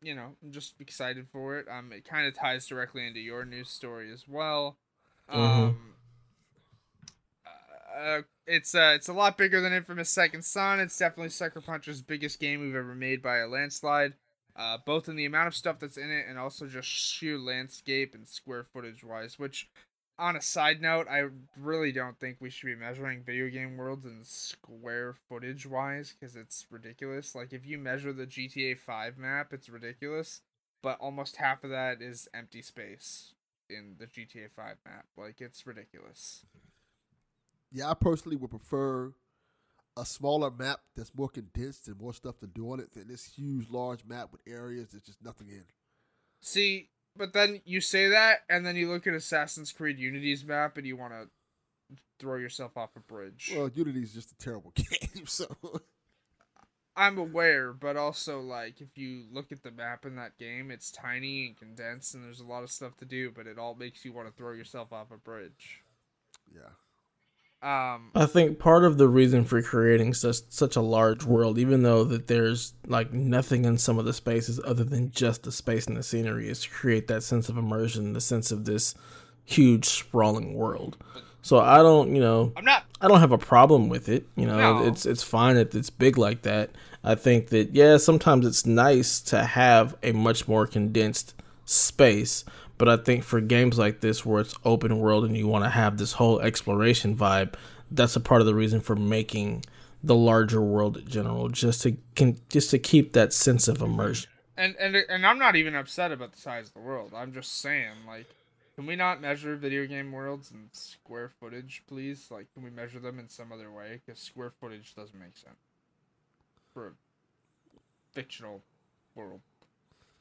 you know, I'm just excited for it. Um, it kind of ties directly into your news story as well. Um, uh, it's uh, it's a lot bigger than Infamous Second Son. It's definitely Sucker Punch's biggest game we've ever made by a landslide. Uh, both in the amount of stuff that's in it and also just sheer landscape and square footage wise. Which, on a side note, I really don't think we should be measuring video game worlds in square footage wise because it's ridiculous. Like if you measure the GTA Five map, it's ridiculous. But almost half of that is empty space in the GTA Five map. Like it's ridiculous. Yeah, I personally would prefer a smaller map that's more condensed and more stuff to do on it than this huge, large map with areas that's just nothing in. See, but then you say that, and then you look at Assassin's Creed Unity's map, and you want to throw yourself off a bridge. Well, Unity is just a terrible game, so I'm aware, but also like if you look at the map in that game, it's tiny and condensed, and there's a lot of stuff to do, but it all makes you want to throw yourself off a bridge. yeah. Um, I think part of the reason for creating such such a large world, even though that there's like nothing in some of the spaces other than just the space and the scenery, is to create that sense of immersion, the sense of this huge sprawling world. So I don't, you know, I'm not. I don't have a problem with it. You know, No. it's it's fine that it's big like that. I think that yeah, sometimes it's nice to have a much more condensed space, but I think for games like this where it's open world and you want to have this whole exploration vibe, that's a part of the reason for making the larger world in general, just to can just to keep that sense of immersion. And and and I'm not even upset about the size of the world. I'm just saying, like, can we not measure video game worlds in square footage, please? Like, can we measure them in some other way? Because square footage doesn't make sense for a fictional world.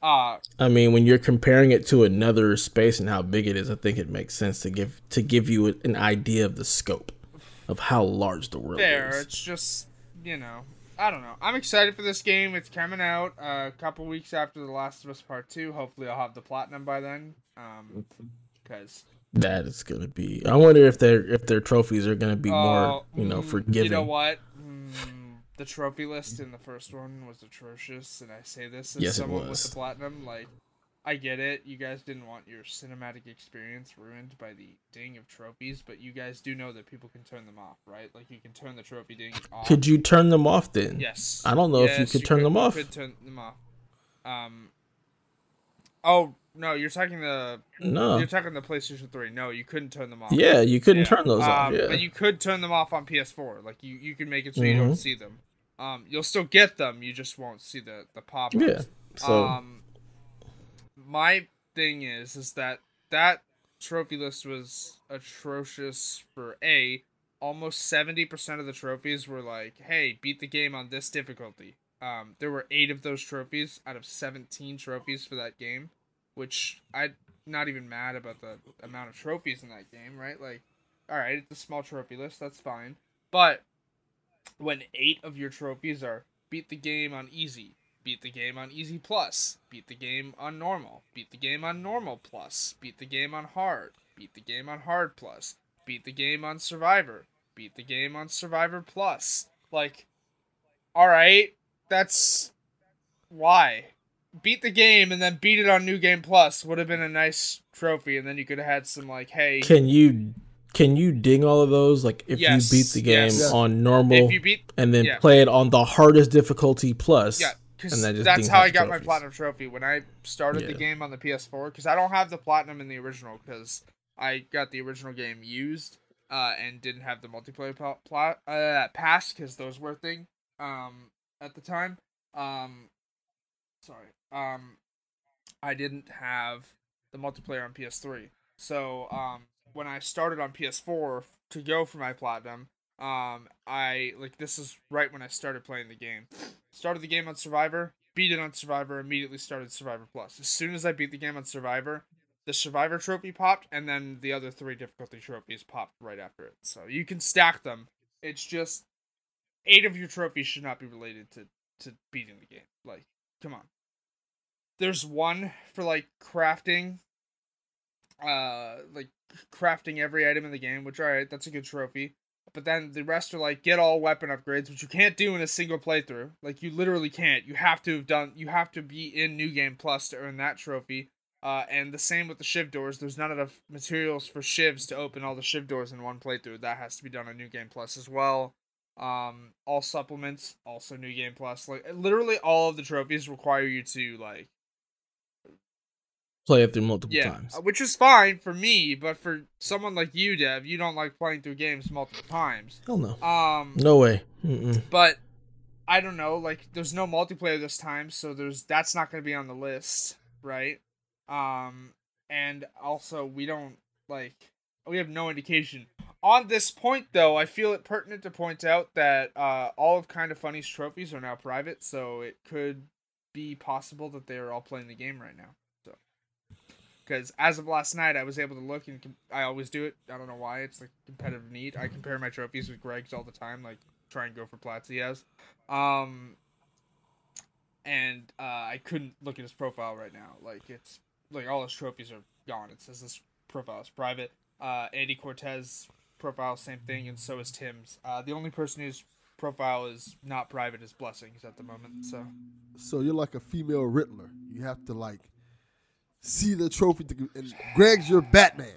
Uh I mean, when you're comparing it to another space and how big it is, I think it makes sense to give to give you an idea of the scope of how large the world fair. is. It's just you know, I don't know. I'm excited for this game. It's coming out uh, a couple weeks after The Last of Us Part Two. Hopefully, I'll have the platinum by then. Um, because That is gonna be. I wonder if their if their trophies are gonna be Oh, more, you know, mm, forgiving. You know what? Mm, the trophy list in the first one was atrocious, and I say this as Yes, someone with the platinum. Like, I get it. You guys didn't want your cinematic experience ruined by the ding of trophies, but you guys do know that people can turn them off, right? Like, you can turn the trophy ding off. Could you turn them off then? Yes. I don't know if you Yes, could turn them off. could turn them off. Um. Oh no, you're talking the No. you're talking the PlayStation Three. No, you couldn't turn them off. Yeah, you couldn't Yeah. turn those off. Um, Yeah. But you could turn them off on PS4. Like you, you can make it so you don't Mhm. see them. Um, you'll still get them. You just won't see the the pop ups. Yeah, so- Um, my thing is, is that that trophy list was atrocious for a. Almost seventy percent of the trophies were like, "Hey, beat the game on this difficulty," Um, there were eight of those trophies out of 17 trophies for that game, which I'm not even mad about the amount of trophies in that game, right? Like, all right, it's a small trophy list, that's fine. But when eight of your trophies are beat the game on easy, beat the game on easy plus, beat the game on normal, beat the game on normal plus, beat the game on hard, beat the game on hard plus, beat the game on survivor, beat the game on survivor plus. Like, all right, that's why beat the game and then beat it on new game plus would have been a nice trophy and then you could have had some like hey Can you can you ding all of those? Like if Yes, you beat the game yes. on normal if you beat and then yeah. play it on the hardest difficulty plus. yeah because and then just that's ding how I the got my platinum trophy when I started the game on the PS4 because I don't have the platinum in the original because I got the original game used uh, and didn't have the multiplayer pl- pla- uh, pass because those were a thing um, at the time. Um, sorry, um, I didn't have the multiplayer on PS3. So um, when I started on PS4 to go for my platinum, um, I like this is right when I started playing the game. Started the game on Survivor, beat it on Survivor, immediately started Survivor Plus. As soon as I beat the game on Survivor, the Survivor trophy popped, and then the other three difficulty trophies popped right after it. So you can stack them. It's just eight of your trophies should not be related to to beating the game. Like, come on. There's one for like crafting, uh, like crafting every item in the game, which alright, that's a good trophy. But then the rest are like get all weapon upgrades, which you can't do in a single playthrough. Like you literally can't. You have to have done. You have to be in New Game Plus to earn that trophy. Uh, and the same with the shiv doors. There's not enough materials for shivs to open all the shiv doors in one playthrough. That has to be done on New Game Plus as well. Um, all supplements, also New Game Plus. Like literally all of the trophies require you to like Play it through multiple yeah, times. uh, which is fine for me, but for someone like you, Dev, you don't like playing through games multiple times. Hell no. Um, No way. Mm-mm. but I don't know. Like, there's no multiplayer this time, so there's that's not going to be on the list, right? Um, and also we don't like we have no indication on this point. Though I feel it pertinent to point out that uh, all of Kind of Funny's trophies are now private, so it could be possible that they are all playing the game right now. Because as of last night, I was able to look and com- I always do it. I don't know why. It's like competitive need. I compare my trophies with Greg's all the time. Like try and go for plats he has. Um, and uh, I couldn't look at his profile right now. Like it's like all his trophies are gone. It says this profile is private. Uh, Andy Cortez profile, same thing, and so is Tim's. Uh, the only person whose profile is not private is Blessings at the moment. So So you're like a female Riddler. You have to like see the trophy. To, and Greg's your Batman.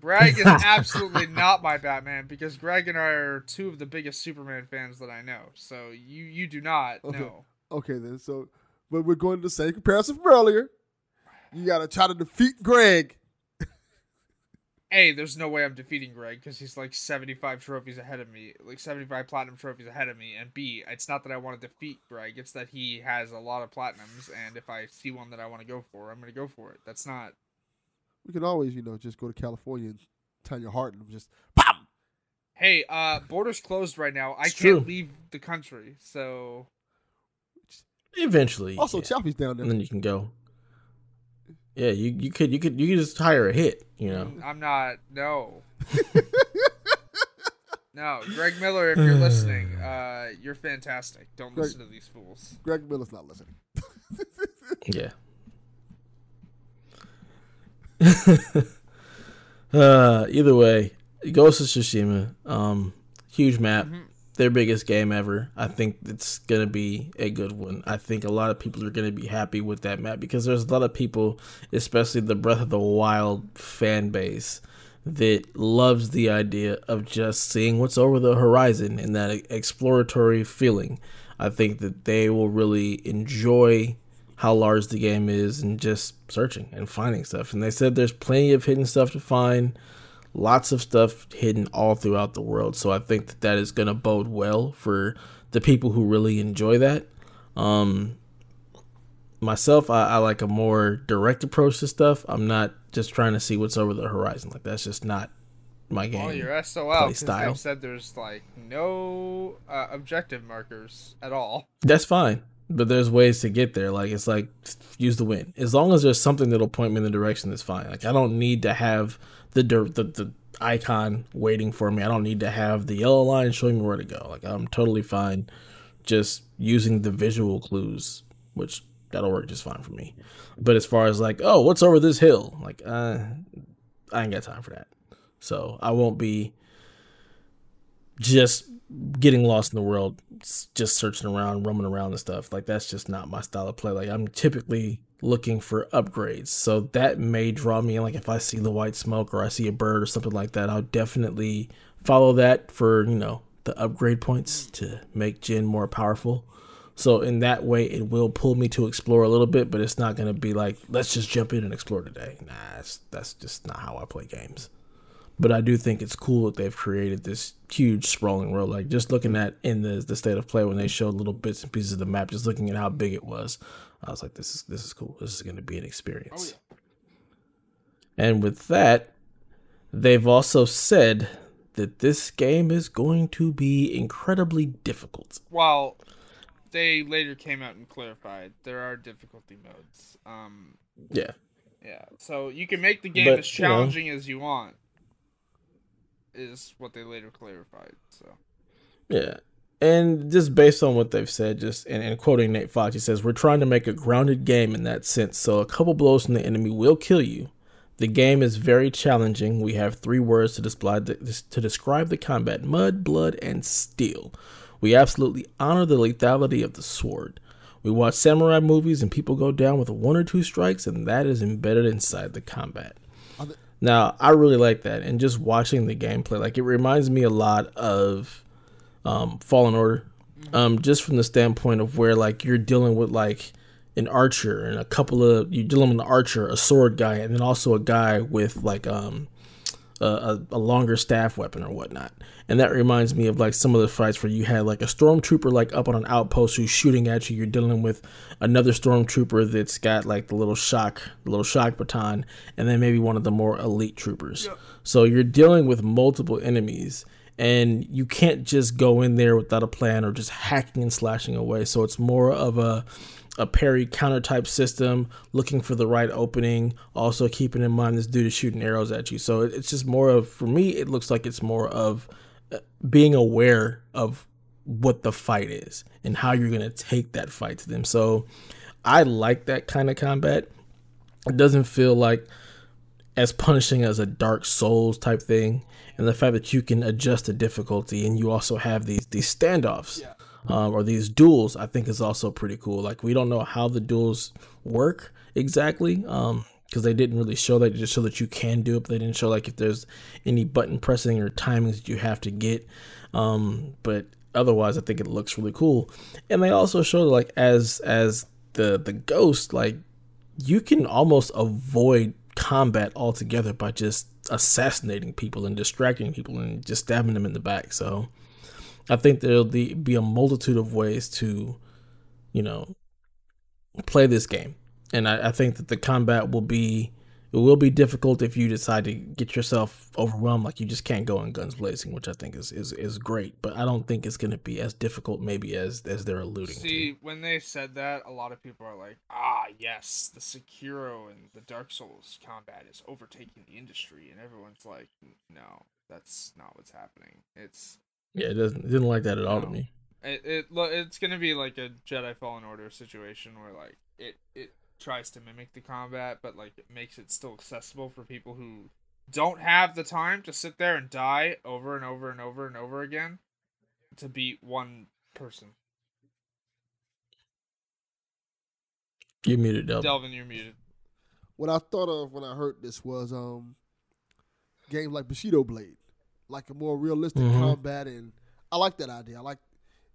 Greg is absolutely not my Batman because Greg and I are two of the biggest Superman fans that I know. So you you do not Okay. know. Okay, then. So, but we're going to the same comparison from earlier. You got to try to defeat Greg. A, there's no way I'm defeating Greg because he's like 75 trophies ahead of me, like 75 platinum trophies ahead of me. And B, it's not that I want to defeat Greg, it's that he has a lot of platinums, and if I see one that I want to go for, I'm going to go for it. That's not. We can always, you know, just go to California and turn your heart and just pop. Hey, uh, borders closed right now. I It's can't true. leave the country, so. Eventually. Also, yeah. Chalfie's down and then you can go. Yeah, you, you could you could you could just hire a hit, you know. I'm not. No. no, Greg Miller, if you're listening, uh, you're fantastic. Don't Greg- listen to these fools. Greg Miller's not listening. Yeah. uh, either way, Ghost of Tsushima, um, huge map, Mhm. Their biggest game ever. I think it's gonna be a good one. I think a lot of people are gonna be happy with that map because there's a lot of people, especially the Breath of the Wild fan base, that loves the idea of just seeing what's over the horizon and that exploratory feeling. I think that they will really enjoy how large the game is and just searching and finding stuff. And they said there's plenty of hidden stuff to find, lots of stuff hidden all throughout the world. So I think that that is going to bode well for the people who really enjoy that. Um, myself, I, I like a more direct approach to stuff. I'm not just trying to see what's over the horizon. Like that's just not my game. Oh, your SOL because style. said there's like no uh, objective markers at all. That's fine. But there's ways to get there. Like it's like use the wind. As long as there's something that'll point me in the direction that's fine. Like I don't need to have the the, the icon waiting for me. I don't need to have the yellow line showing me where to go. Like I'm totally fine just using the visual clues, which that'll work just fine for me. But as far as like, oh, what's over this hill? Like, uh, I ain't got time for that. So I won't be just getting lost in the world, just searching around, roaming around and stuff. Like that's just not my style of play. Like I'm typically looking for upgrades. So that may draw me in. Like if I see the white smoke or I see a bird or something like that, I'll definitely follow that for, you know, the upgrade points to make Jin more powerful. So in that way, it will pull me to explore a little bit, but it's not going to be like, let's just jump in and explore today. Nah, that's, that's just not how I play games. But I do think it's cool that they've created this huge sprawling world. Like just looking at in the the state of play when they showed little bits and pieces of the map, just looking at how big it was, I was like, this is this is cool. This is going to be an experience. And with that, they've also said that this game is going to be incredibly difficult. Well, they later came out and clarified there are difficulty modes. Um, Yeah. yeah, so you can make the game But, as you know- challenging as you want. Is what they later clarified. So Yeah. And just based on what they've said, just and, and quoting Nate Fox, he says, We're trying to make a grounded game in that sense. So a couple blows from the enemy will kill you. The game is very challenging. We have three words to, display the, to describe the combat mud, blood, and steel. We absolutely honor the lethality of the sword. We watch samurai movies and people go down with one or two strikes, and that is embedded inside the combat. Now, I really like that, and just watching the gameplay, like it reminds me a lot of um, Fallen Order, um, just from the standpoint of where like you're dealing with like an archer and a couple of you're dealing with an archer, a sword guy, and then also a guy with like um a, a longer staff weapon or whatnot. And that reminds me of like some of the fights where you had like a stormtrooper like up on an outpost who's shooting at you. You're dealing with another stormtrooper that's got like the little shock, the little shock baton, and then maybe one of the more elite troopers. So you're dealing with multiple enemies, and you can't just go in there without a plan or just hacking and slashing away. So it's more of a a parry counter type system, looking for the right opening, also keeping in mind this dude is shooting arrows at you. So it's just more of, for me, it looks like it's more of being aware of what the fight is and how you're going to take that fight to them. So I like that kind of combat. It doesn't feel like as punishing as a Dark Souls type thing, and the fact that you can adjust the difficulty and you also have these these standoffs um, or these duels, I think is also pretty cool. Like we don't know how the duels work exactly because they didn't really show that. Just show that you can do it, but they didn't show like if there's any button pressing or timings that you have to get. Um, but otherwise, I think it looks really cool. And they also show like as as the the ghost like you can almost avoid combat altogether by just assassinating people and distracting people and just stabbing them in the back. So I think there'll be a multitude of ways to, you know, play this game. And I, I think that the combat will be it will be difficult if you decide to get yourself overwhelmed like you just can't go in guns blazing, which I think is is, is great. But I don't think it's gonna be as difficult maybe as as they're alluding to. see, when they said that, a lot of people are like, "Ah, yes, the Sekiro and the Dark Souls combat is overtaking the industry," and everyone's like, "No, that's not what's happening. It's Yeah, it doesn't it didn't like that at all to me. it, it it's gonna be like a Jedi Fallen Order situation where like it it tries to mimic the combat, but like it makes it still accessible for people who don't have the time to sit there and die over and over and over and over again to beat one person. You muted Delvin. Delvin, you're muted. What I thought of when I heard this was um games like Bushido Blade, like a more realistic Mhm. combat, and I like that idea. I like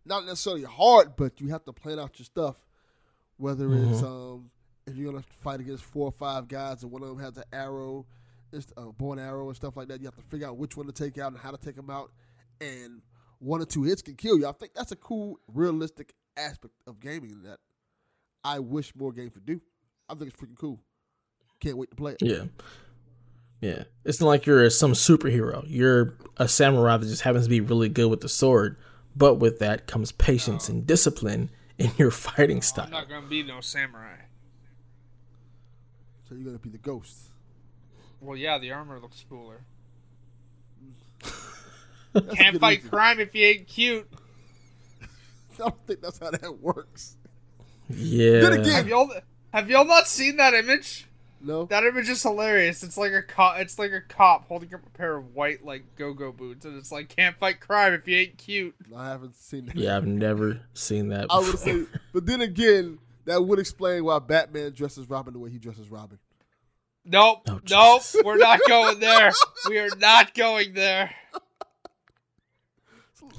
not necessarily hard, but you have to plan out your stuff. Whether it's um if you're gonna fight against four or five guys and one of them has an arrow, it's a bow and arrow and stuff like that, you have to figure out which one to take out and how to take them out, and one or two hits can kill you. I think that's a cool, realistic aspect of gaming that I wish more games would do. I think it's freaking cool. Can't wait to play it. Yeah. Yeah, it's not like you're some superhero. You're a samurai that just happens to be really good with the sword, but with that comes patience and discipline in your fighting style. I'm not gonna be no samurai. So you're gonna be the ghost. Well, yeah, the armor looks cooler. Can't fight reason. crime if you ain't cute. I don't think that's how that works. Yeah. Then again- Have y'all have y'all not seen that image? No. That image is hilarious. It's like a cop. It's like a cop holding up a pair of white like go-go boots, and it's like can't fight crime if you ain't cute. I haven't seen that. Yeah, I've never seen that. I would Before. say, but then again, that would explain why Batman dresses Robin the way he dresses Robin. Nope, Oh, nope, we're not going there. We are not going there.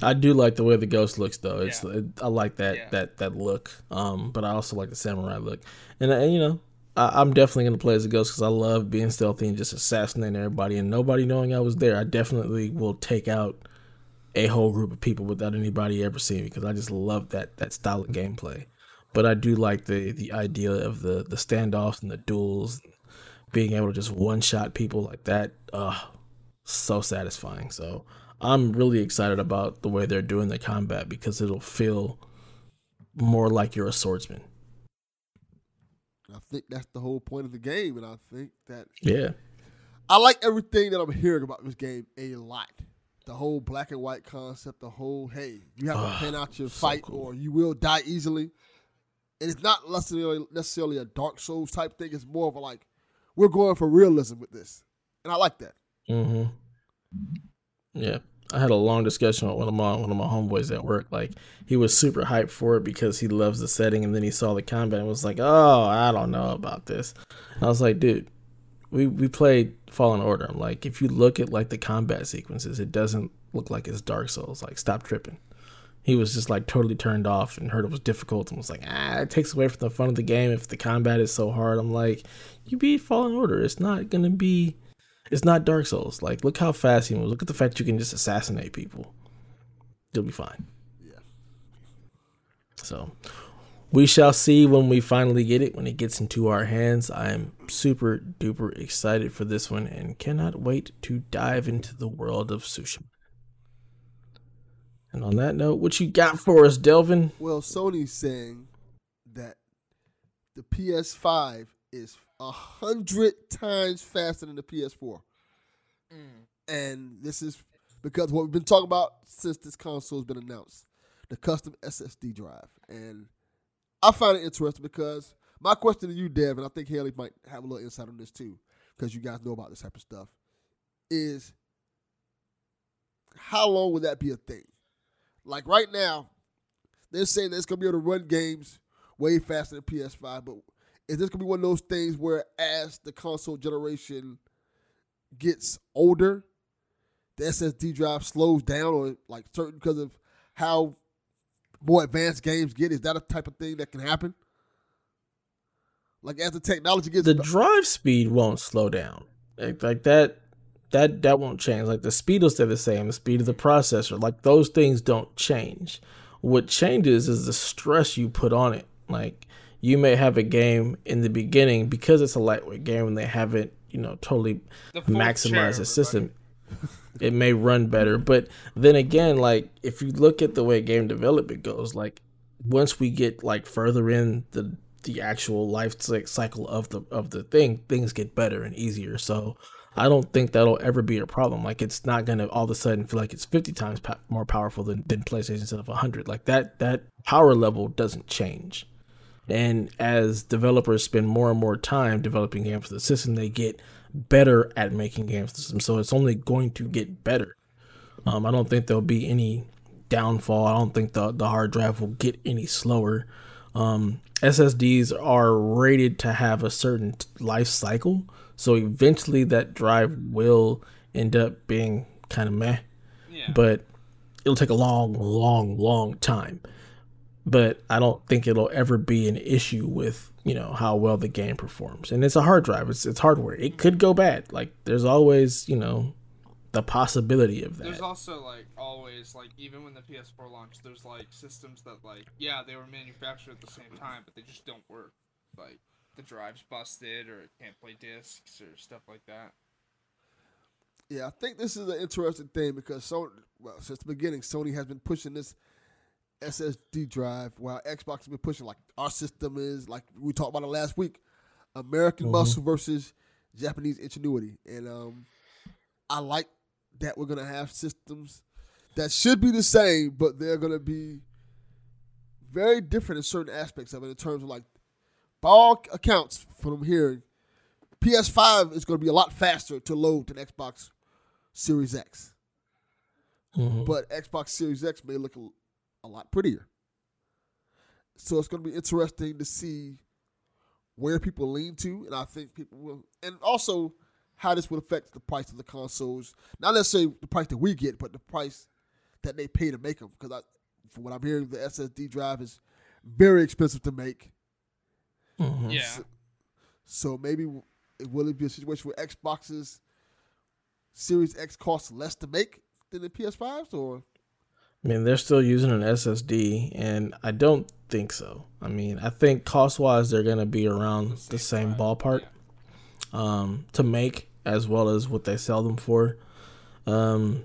I do like the way the ghost looks, though. It's Yeah. it, I like that Yeah. that that look. Um, but I also like the samurai look, and, uh, you know, I, I'm definitely gonna play as a ghost because I love being stealthy and just assassinating everybody and nobody knowing I was there. I definitely will take out a whole group of people without anybody ever seeing me because I just love that that style of gameplay. But I do like the the idea of the the standoffs and the duels, being able to just one shot people like that. Uh, so satisfying. So I'm really excited about the way they're doing the combat because it'll feel more like you're a swordsman. I think that's the whole point of the game, and I think that Yeah. I like everything that I'm hearing about this game a lot. The whole black and white concept, the whole hey, you have to Ah, plan out your so fight cool. or you will die easily. And it's not necessarily necessarily a Dark Souls type thing. It's more of a like we're going for realism with this, and I like that. Mm-hmm. Yeah. I had a long discussion with one of my one of my homeboys at work. Like he was super hyped for it because he loves the setting, and then he saw the combat and was like, "Oh, I don't know about this." And I was like, "Dude, we we played Fallen Order. I'm like, if you look at like the combat sequences, it doesn't look like it's Dark Souls. Like, stop tripping." He was just like totally turned off and heard it was difficult and was like, "Ah, it takes away from the fun of the game if the combat is so hard." I'm like, "You beat Fallen Order. It's not gonna be." It's not Dark Souls. Like, look how fast he moves. Look at the fact you can just assassinate people. You'll be fine. Yeah. So, we shall see when we finally get it, when it gets into our hands. I am super duper excited for this one and cannot wait to dive into the world of Tsushima. And on that note, what you got for us, Delvin? Well, Sony's saying that the PS5 is a hundred times faster than the PS4, mm. and this is because what we've been talking about since this console has been announced, the custom SSD drive, and I find it interesting because my question to you, Dev, and I think Haley might have a little insight on this too, because you guys know about this type of stuff, is how long would that be a thing? Like right now, they're saying that it's gonna be able to run games way faster than PS5, but is this gonna be one of those things where as the console generation gets older, the SSD drive slows down or like certain because of how more advanced games get? Is that a type of thing that can happen? Like as the technology gets The drive speed won't slow down. Like, like that that that won't change. Like the speed will stay the same, the speed of the processor. Like those things don't change. What changes is the stress you put on it. Like you may have a game in the beginning because it's a lightweight game and they haven't, you know, totally The full chair, the system. it may run better. But then again, like if you look at the way game development goes, like once we get like further in the the actual life cycle of the of the thing, things get better and easier. So I don't think that'll ever be a problem. Like it's not gonna all of a sudden feel like it's fifty times po- more powerful than, than PlayStation instead of hundred. Like that that power level doesn't change. And as developers spend more and more time developing games for the system, they get better at making games for the system. So it's only going to get better. Um, I don't think there'll be any downfall. I don't think the the hard drive will get any slower. Um, SSDs are rated to have a certain life cycle, so eventually that drive will end up being kind of meh. Yeah. But it'll take a long, long, long time. But I don't think it'll ever be an issue with you know how well the game performs. And it's a hard drive. It's it's hardware. It could go bad. Like there's always you know the possibility of that. There's also like always like even when the PS4 launched, there's like systems that like yeah they were manufactured at the same time, but they just don't work. Like the drive's busted or it can't play discs or stuff like that. Yeah, I think this is an interesting thing because so well, since the beginning, Sony has been pushing this SSD drive, while Xbox has been pushing like our system is, like we talked about it last week, American Mhm. muscle versus Japanese ingenuity, and um, I like that we're gonna have systems that should be the same, but they're gonna be very different in certain aspects of it in terms of like, by all accounts from hearing, PS5 is going to be a lot faster to load than Xbox Series X, Mhm. but Xbox Series X may look a, a lot prettier. So it's going to be interesting to see where people lean to, and I think people will, and also how this will affect the price of the consoles. Not necessarily the price that we get, but the price that they pay to make them. Because I, from what I'm hearing, the SSD drive is very expensive to make. Mhm. Yeah. So, so maybe w- will it be a situation where Xboxes Series X costs less to make than the PS5s, or I mean, they're still using an SSD, and I don't think so. I mean, I think cost wise, they're going to be around the same ballpark um, to make as well as what they sell them for. Um,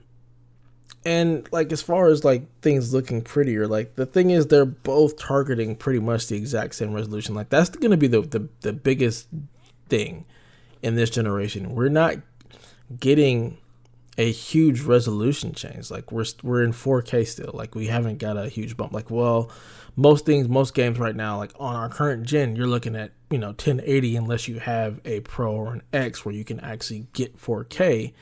and like as far as like things looking prettier, like the thing is, they're both targeting pretty much the exact same resolution. Like that's going to be the, the the biggest thing in this generation. We're not getting a huge resolution change. Like we're we're in 4K still. Like we haven't got a huge bump. Like well, most things, most games right now, like on our current gen, you're looking at you know 1080 unless you have a Pro or an X where you can actually get 4K,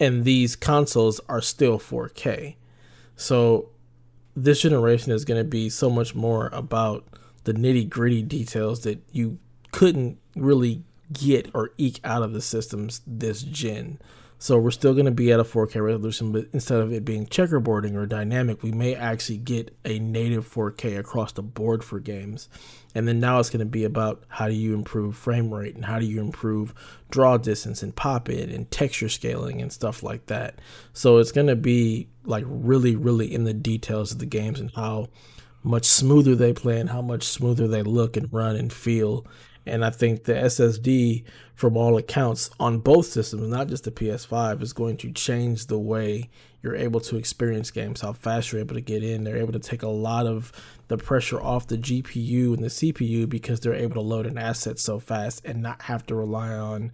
and these consoles are still 4K. So this generation is going to be so much more about the nitty gritty details that you couldn't really get or eke out of the systems this gen. So we're still going to be at a 4K resolution, but instead of it being checkerboarding or dynamic, we may actually get a native 4K across the board for games. And then now it's going to be about how do you improve frame rate and how do you improve draw distance and pop in and texture scaling and stuff like that. So it's going to be like really, really in the details of the games and how much smoother they play and how much smoother they look and run and feel. And I think the SSD, from all accounts, on both systems, not just the PS5, is going to change the way you're able to experience games, how fast you're able to get in. They're able to take a lot of the pressure off the GPU and the CPU because they're able to load an asset so fast and not have to rely on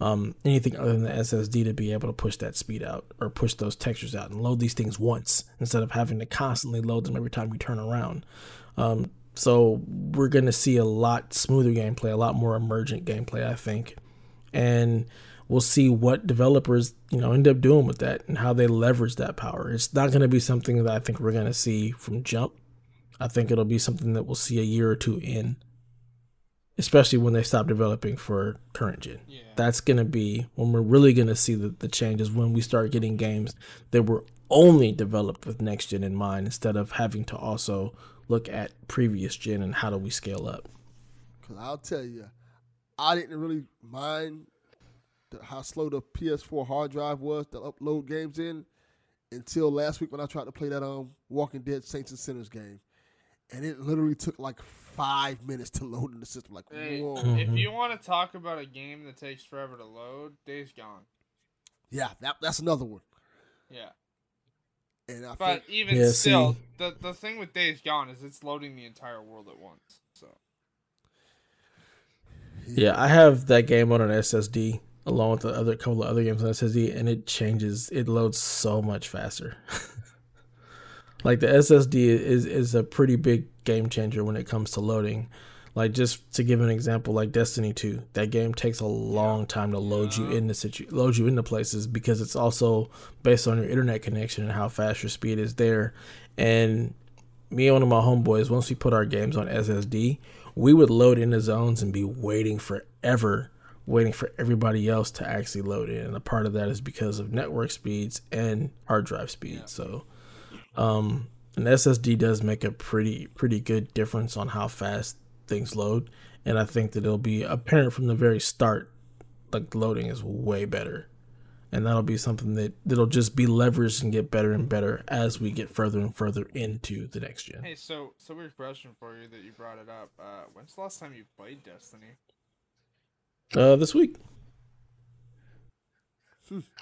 um, anything other than the SSD to be able to push that speed out or push those textures out and load these things once instead of having to constantly load them every time you turn around. Um, so we're going to see a lot smoother gameplay, a lot more emergent gameplay, I think. And we'll see what developers, you know, end up doing with that and how they leverage that power. It's not going to be something that I think we're going to see from jump. I think it'll be something that we'll see a year or two in, especially when they stop developing for current gen. Yeah. That's going to be when we're really going to see the, the changes when we start getting games that were only developed with next gen in mind instead of having to also look at previous gen and how do we scale up. because I'll tell you, I didn't really mind the, how slow the PS4 hard drive was to upload games in until last week when I tried to play that um Walking Dead Saints and Sinners game, and it literally took like five minutes to load in the system. Like, Hey, whoa, if you want to talk about a game that takes forever to load, Days Gone. yeah, that, that's another one. Yeah. And I But think even Yeah, still, see- the the thing with Days Gone is it's loading the entire world at once. So Yeah, I have that game on an SSD along with the other couple of other games on SSD, and it changes. It loads so much faster. like the SSD is is a pretty big game changer when it comes to loading. Like just to give an example, like Destiny Two, that game takes a long time to load you into situ- load you into places because it's also based on your internet connection and how fast your speed is there. And me and one of my homeboys, once we put our games on SSD, we would load into zones and be waiting forever, waiting for everybody else to actually load in. And a part of that is because of network speeds and hard drive speed. So, um, an SSD does make a pretty pretty good difference on how fast things load, and I think that it'll be apparent from the very start, like loading is way better. And that'll be something that that'll just be leveraged and get better and better as we get further and further into the next gen. hey, so so weird question for you that you brought it up. Uh, when's the last time you played Destiny? Uh, this week.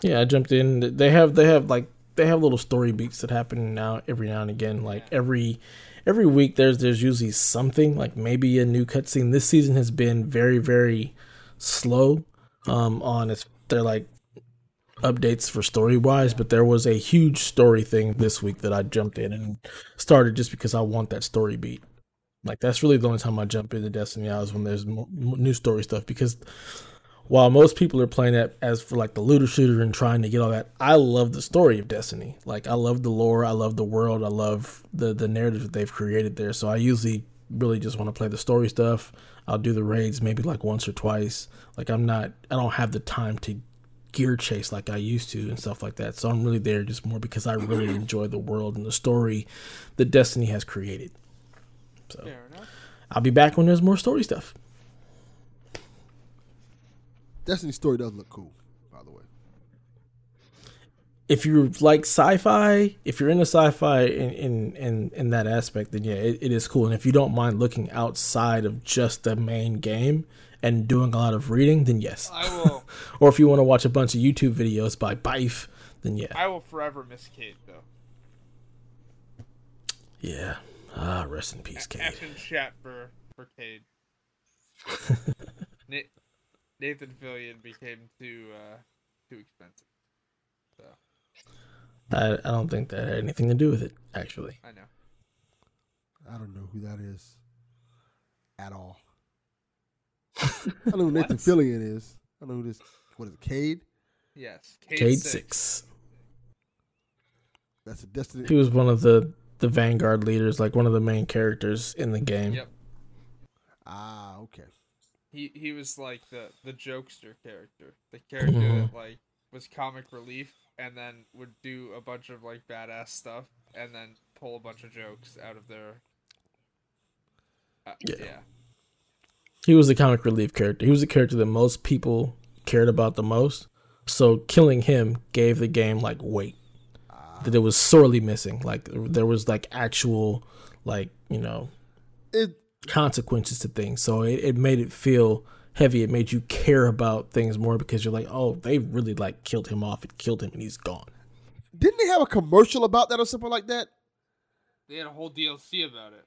Yeah, I jumped in. They have they have like they have little story beats that happen now every now and again. Like every every week there's there's usually something like maybe a new cutscene. This season has been very very slow um on its they're like updates for story wise, but there was a huge story thing this week that I jumped in and started just because I want that story beat. Like that's really the only time I jump into Destiny now is when there's new story stuff because while most people are playing it as for like the looter shooter and trying to get all that, I love the story of Destiny. Like I love the lore, I love the world, I love the the narrative that they've created there. So I usually really just want to play the story stuff. I'll do the raids maybe like once or twice. Like I'm not I don't have the time to gear chase like I used to and stuff like that. So I'm really there just more because I really enjoy the world and the story that Destiny has created. So. I'll be back when there's more story stuff. Destiny's story does look cool, by the way. if you like sci-fi, if you're into sci-fi in in in, in that aspect, then yeah, it, it is cool. And if you don't mind looking outside of just the main game and doing a lot of reading, then yes. I will. or if you want to watch a bunch of YouTube videos by Byf, then yeah, I will forever miss Cayde though. yeah. Ah, rest in peace, Cayde. F in chat for for Cayde. Na- Nathan Fillion became too uh too expensive. So I I don't think that had anything to do with it, actually. I know. I don't know who that is at all. I don't know who Nathan Fillion is. I don't know who this. What is it? Cayde? Yes, Cayde, Cayde six. six. That's a Destiny. He was one of the the Vanguard leaders, like one of the main characters in the game. Yep. Ah, okay. He he was like the the jokester character, the character Mhm. that like was comic relief and then would do a bunch of like badass stuff and then pull a bunch of jokes out of their. Uh, Yeah. yeah. He was the comic relief character. He was the character that most people cared about the most. So killing him gave the game like weight that it was sorely missing. Like there was like actual like you know It consequences to things. So it, it made it feel heavy. It made you care about things more because you're like, oh, they really like killed him off. It killed him and he's gone. didn't they have a commercial about that or something like that? They had a whole DLC about it.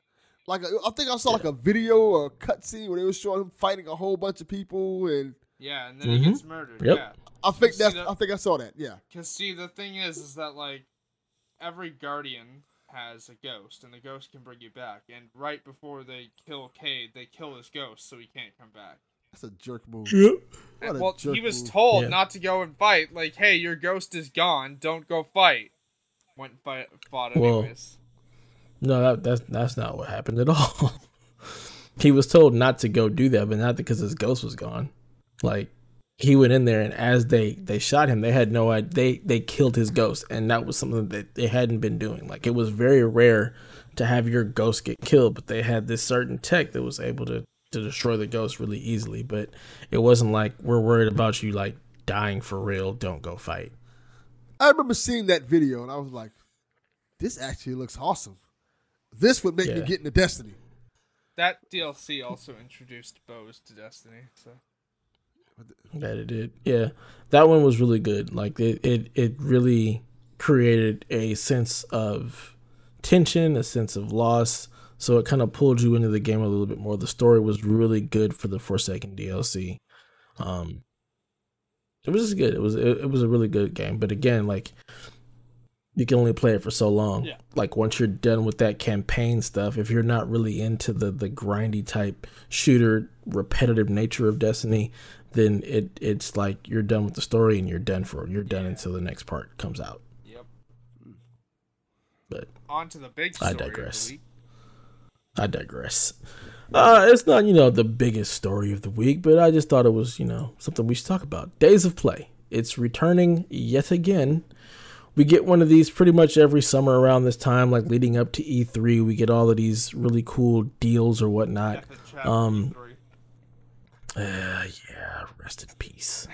Like I think I saw like a video or a cutscene where they were showing him fighting a whole bunch of people, and Yeah, and then Mhm. he gets murdered. Yep. Yeah. I think that's that- I think I saw that. Yeah. Cause see, the thing is, is that like every guardian has a ghost, and the ghost can bring you back. And right before they kill Cayde, they kill his ghost, so he can't come back. That's a jerk move. Yep. What a well, jerk he was move. told Yeah. not to go and fight. Like, hey, your ghost is gone. Don't go fight. Went and fight, fought Well, anyways. No, that, that's that's not what happened at all. he was told not to go do that, but not because his ghost was gone. Like he went in there, and as they they shot him, they had no idea. They they killed his ghost, and that was something that they hadn't been doing. Like it was very rare to have your ghost get killed, but they had this certain tech that was able to to destroy the ghost really easily. But it wasn't like we're worried about you like dying for real. Don't go fight. I remember seeing that video and I was like, "This actually looks awesome. This would make me get into Destiny." That DLC also introduced bows to Destiny. So That it did. Yeah. That one was really good. Like it, it, it really created a sense of tension, a sense of loss. So it kind of pulled you into the game a little bit more. The story was really good for the Forsaken DLC. Um it was just good. It was it, it was a really good game. But again, like you can only play it for so long. Yeah. Like once you're done with that campaign stuff, if you're not really into the the grindy type shooter repetitive nature of Destiny, then it it's like you're done with the story and you're done for you're done until the next part comes out. yep. But On to the big I digress. of the week. I digress. Uh, it's not, you know, the biggest story of the week, but I just thought it was, you know, something we should talk about. Days of Play. It's returning yet again. We get one of these pretty much every summer around this time, like leading up to E3. We get all of these really cool deals or whatnot. Death and Chat um, E3. Uh, yeah, rest in peace.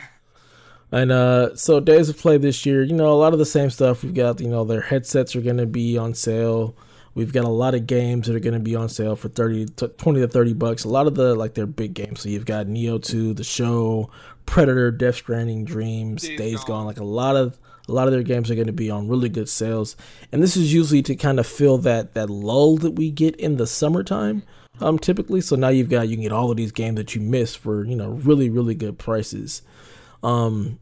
And uh, so Days of Play this year, you know, a lot of the same stuff. We've got, you know, their headsets are going to be on sale. We've got a lot of games that are going to be on sale for 30 to 20 to 30 bucks. A lot of the like their big games. So you've got Nioh 2, The Show, Predator, Death Stranding, Dreams, Days Days, Gone. Gone. Like a lot of a lot of their games are going to be on really good sales. And this is usually to kind of fill that that lull that we get in the summertime. Um typically. So now you've got you can get all of these games that you missed for, you know, really really good prices. Um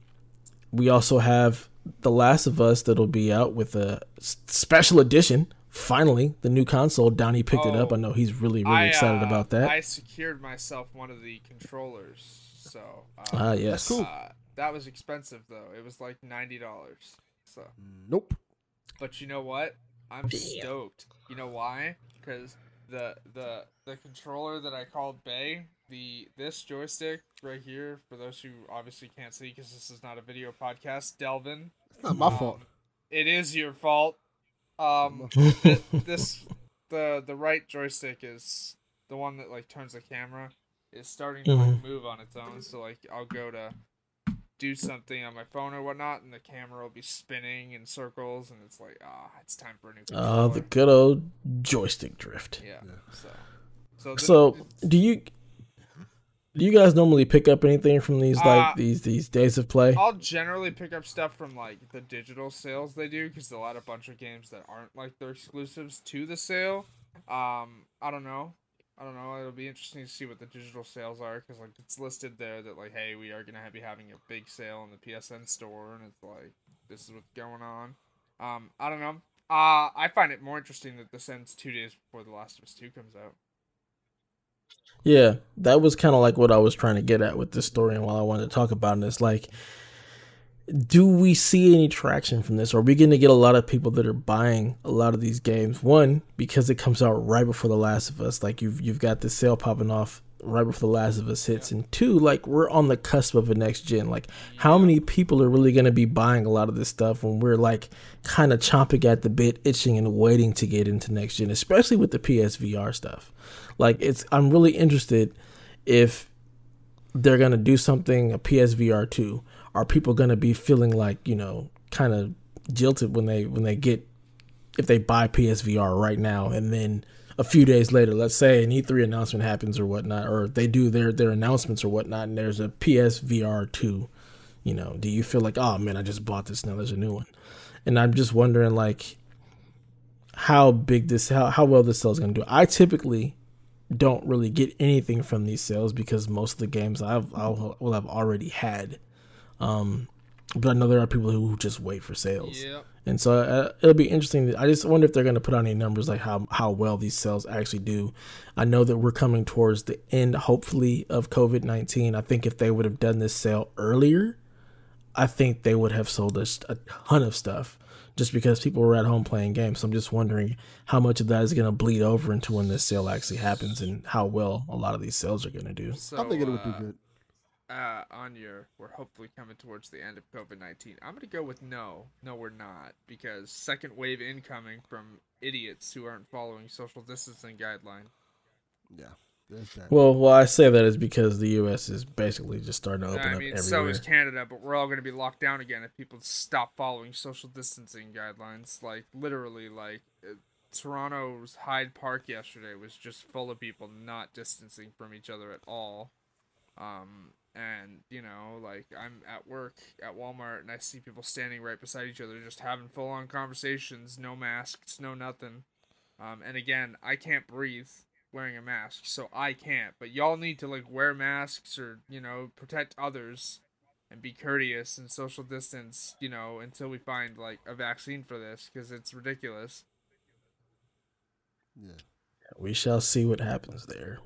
we also have The Last of Us that'll be out with a special edition. Finally, the new console. Donnie picked it up. Oh. I know he's really, really I, excited uh, about that. I secured myself one of the controllers, so uh, Ah, yes. cool. uh, that was expensive though. It was like ninety dollars. So, Nope. but you know what? I'm stoked. You know why? Because the the the controller that I called Bay, the this joystick right here, for those who obviously can't see because this is not a video podcast, Delvin. It's not my um, fault. It is your fault. Um, th- this the the right joystick is the one that like turns the camera is starting to like move on its own. So like I'll go to do something on my phone or whatnot, and the camera will be spinning in circles, and it's like ah, it's time for a new controller. Oh, the good old joystick drift. yeah. So so the- So, do you do you guys normally pick up anything from these like Uh, these these days of play? I'll generally pick up stuff from like the digital sales they do because a lot of a bunch of games that aren't like their exclusives to the sale. Um, I don't know. I don't know. It'll be interesting to see what the digital sales are because like it's listed there that like, hey, we are gonna be having a big sale in the PSN store, and it's like this is what's going on. Um, I don't know. Uh, I find it more interesting that this ends two days before The Last of Us Two comes out. Yeah, that was kind of like what I was trying to get at with this story, and while I wanted to talk about it, it's like, do we see any traction from this? Are we going to get a lot of people that are buying a lot of these games? One, because it comes out right before The Last of Us, like you've you've got this sale popping off right before The Last of Us hits, and two, like we're on the cusp of a next gen. Like, how many people are really going to be buying a lot of this stuff when we're like kind of chomping at the bit, itching and waiting to get into next gen, especially with the PSVR stuff? Like it's I'm really interested if they're gonna do something a PSVR two. Are people gonna be feeling like you know kind of jilted when they when they get if they buy PSVR right now and then a few days later, let's say an E3 announcement happens or whatnot, or they do their their announcements or whatnot, and there's a PSVR two. You know, do you feel like oh man, I just bought this now? There's a new one, and I'm just wondering like how big this how how well this sale is gonna do. I typically don't really get anything from these sales because most of the games I've I'll, will have already had. Um, but I know there are people who just wait for sales, Yep. and so uh, it'll be interesting. I just wonder if they're going to put out any numbers like how how well these sales actually do. I know that we're coming towards the end, hopefully, of COVID nineteen. I think if they would have done this sale earlier, I think they would have sold us a ton of stuff just because people were at home playing games. So I'm just wondering how much of that is going to bleed over into when this sale actually happens and how well a lot of these sales are going to do. So, I think it would do uh, good. Uh, on your we're hopefully coming towards the end of COVID nineteen. I'm gonna go with no, no, we're not, because second wave incoming from idiots who aren't following social distancing guideline. Yeah. Well, well, I say that is because the U.S. is basically just starting to open I up mean, so everywhere. is Canada, but we're all gonna be locked down again if people stop following social distancing guidelines. Like literally, like uh, Toronto's Hyde Park yesterday was just full of people not distancing from each other at all. Um, and you know, like I'm at work at Walmart and I see people standing right beside each other, just having full on conversations, no masks, no nothing. Um, and again, I can't breathe wearing a mask, so I can't. But y'all need to like wear masks or you know protect others and be courteous and social distance. You know until we find like a vaccine for this because it's ridiculous. Yeah. we shall see what happens there.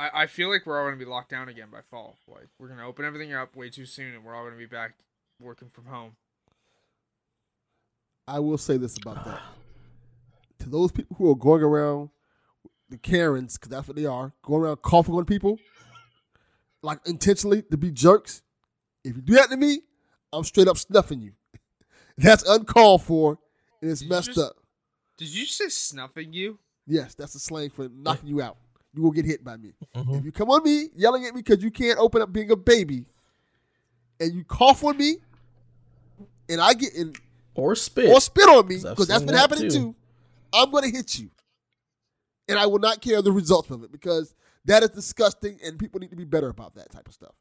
I, I feel like we're all gonna be locked down again by fall. Like we're gonna open everything up way too soon, and we're all gonna be back working from home. I will say this about that. To those people who are going around, the Karens, because that's what they are, going around coughing on people, like intentionally to be jerks. If you do that to me, I'm straight up snuffing you. That's uncalled for, and it's Did messed just- up. Did you say snuffing you? Yes, that's a slang for knocking you out. You will get hit by me. Mhm. If you come on me yelling at me because you can't open up being a baby, and you cough on me, and I get in Or spit. or spit on me 'Cause because that's seen been that happening too. too. I'm gonna hit you. and I will not care the results of it because that is disgusting, and people need to be better about that type of stuff.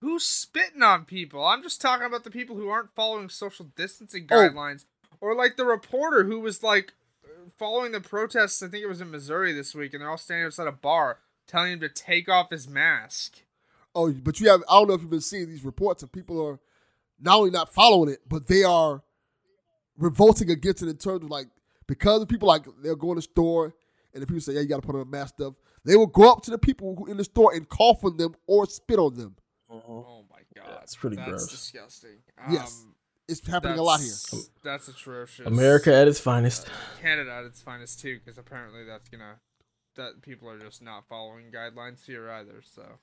Who's spitting on people? I'm just talking about the people who aren't following social distancing Oh. guidelines, or like the reporter who was like following the protests. I think it was in Missouri this week, and they're all standing outside a bar telling him to take off his mask. Oh, but you have I don't know if you've been seeing these reports of people are not only not following it, but they are revolting against it in terms of like because of people like they'll go in the store and the people say, Yeah, you gotta put on a mask stuff, they will go up to the people who in the store and cough on them or spit on them. Oh my god, it's pretty gross. that's gross. disgusting. Yes. Um, It's happening a lot here. that's- That's atrocious. America at its finest. Canada at its finest too, because apparently that's gonna that people are just not following guidelines here either. So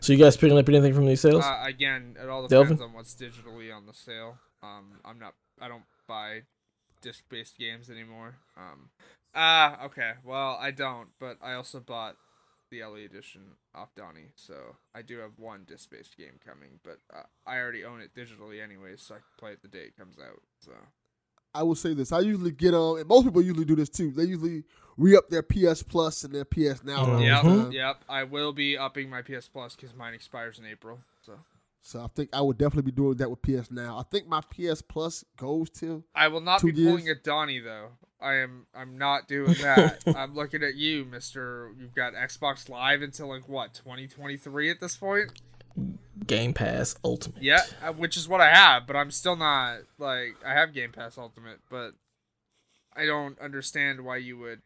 So you guys picking up anything from these sales? uh, again, it all Delvin? depends on what's digitally on the sale. Um, I'm not. I don't buy disc-based games anymore. Um, ah, okay. Well, I don't, but I also bought the LE edition off Donnie, so I do have one disc-based game coming, but uh, I already own it digitally anyways, so I can play it the day it comes out. So I will say this. I usually get on and most people usually do this too. They usually re up their PS Plus and their PS Now. around yep, yep. I will be upping my PS Plus because mine expires in April. So So I think I would definitely be doing that with PS Now. I think my PS Plus goes to. I will not Two be pulling years? a Donnie though. I am. I'm not doing that. I'm looking at you, Mister. You've got Xbox Live until like what 2023 at this point. Game Pass Ultimate. Yeah, uh, which is what I have, but I'm still not like I have Game Pass Ultimate, but I don't understand why you would.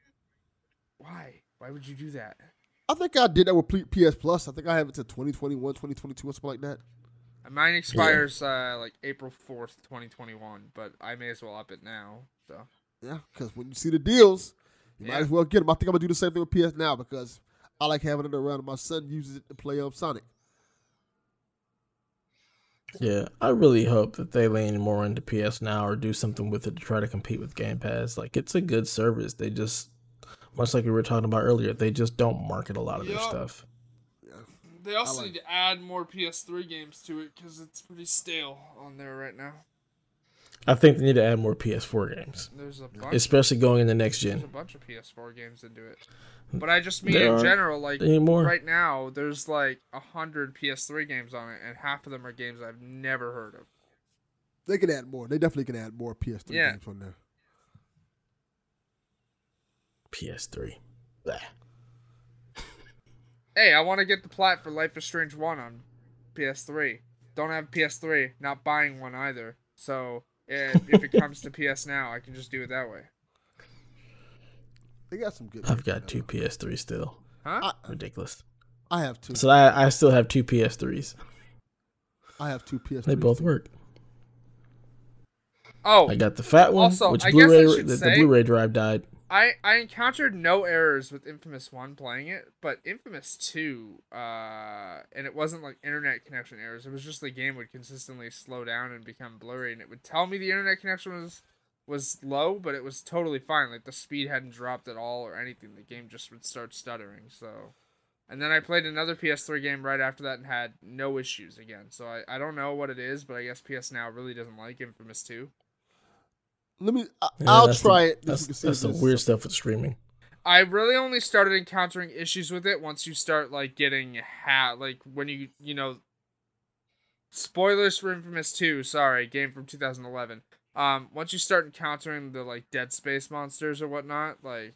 Why? Why would you do that? I think I did that with P- PS Plus. I think I have it to 2021, 2022, or something like that. Mine expires uh, like April 4th, 2021, but I may as well up it now. So Yeah, because when you see the deals, you Yeah. might as well get them. I think I'm gonna do the same thing with PS Now because I like having it around. My son uses it to play um, Sonic. Yeah, I really hope that they lean more into PS Now or do something with it to try to compete with Game Pass. Like it's a good service. They just much like we were talking about earlier, they just don't market a lot of their stuff. They also like need to add more PS3 games to it because it's pretty stale on there right now. I think they need to add more PS4 games, There's a bunch. especially going in the next gen. there's a bunch of PS4 games into it. But I just mean There in are. general, like They need more. right now, there's like a hundred PS3 games on it, and half of them are games I've never heard of. They can add more. They definitely can add more PS3 Yeah. games on there. PS3. Blah. Hey, I want to get the plat for Life is Strange One on PS3. Don't have PS3, not buying one either. So if it comes to PS Now, I can just do it that way. They got some good. I've got two PS3 still. Huh? Ridiculous. I have two. So I, I still have two PS3s. I have two PS3. They both work. Oh, I got the fat one, Also, which I Blu-ray should the, the say- Blu-ray drive died. I I encountered no errors with Infamous One playing it, but Infamous Two, uh, and it wasn't like internet connection errors. It was just the game would consistently slow down and become blurry, and it would tell me the internet connection was was low, but it was totally fine. Like the speed hadn't dropped at all or anything. The game just would start stuttering. So, and then I played another PS3 game right after that and had no issues again. So I I don't know what it is, but I guess PS Now really doesn't like Infamous Two. Let me. I, Yeah, I'll try the, it. That's, Just that's the weird something- stuff with streaming. I really only started encountering issues with it once you start like getting hat like when you you know spoilers for Infamous 2, sorry, game from 2011. Um once you start encountering the like dead space monsters or whatnot, like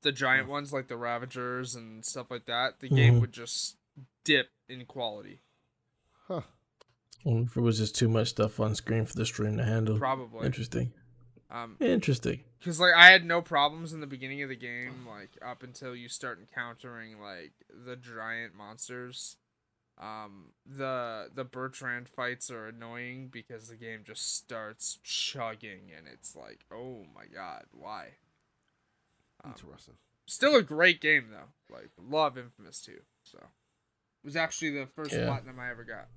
the giant ones like the Ravagers and stuff like that, the game Mhm. would just dip in quality. Huh. If it was just too much stuff on screen for the stream to handle. Probably. Interesting. Um Interesting. Because like I had no problems in the beginning of the game, like up until you start encountering like the giant monsters. Um, the the Bertrand fights are annoying because the game just starts chugging, and it's like, oh my god, why? Um, Interesting. still a great game though. Like love Infamous 2. So it was actually the first Yeah. platinum I ever got.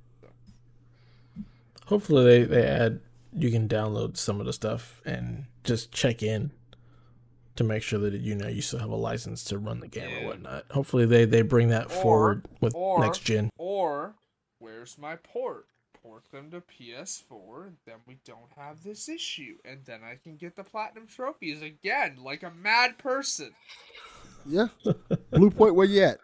So. Hopefully they, they add you can download some of the stuff and just check in to make sure that you know you still have a license to run the game Yeah. or whatnot. Hopefully they, they bring that Or- forward with or- next gen. Or where's my port? port them to PS4, then we don't have this issue, and then I can get the platinum trophies again, like a mad person. Yeah. Bluepoint, where you at?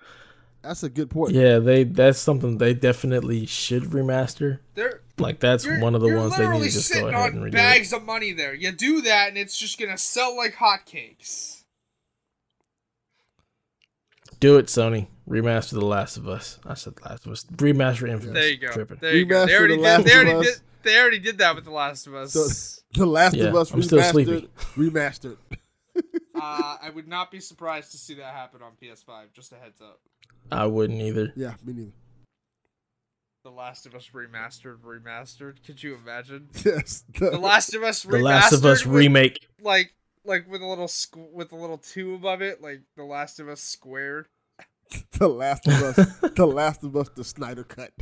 That's a good point. Yeah, they that's something they definitely should remaster. They're Like that's you're, one of the you're ones they need literally to just go sitting ahead and on redo. it. bags of money there. You do that, and it's just gonna sell like hotcakes. Do it, Sony. Remaster The Last of Us. I said Last of Us. Remaster Infamous. There you go. Tripping. There you go. They Remaster already The did. Last They of already Us. did. They already did that with The Last of Us. So- The Last Yeah, of Us I'm still remastered. sleepy. Remastered. uh, I would not be surprised to see that happen on PS5. Just a heads up. I wouldn't either. Yeah, me neither. The Last of Us remastered, remastered. Could you imagine? Yes. The Last of Us remastered. The Last of Us with, remake. like, like with a little squ- with a little two above it, like The Last of Us squared. The Last of Us. the Last of Us. The Snyder cut.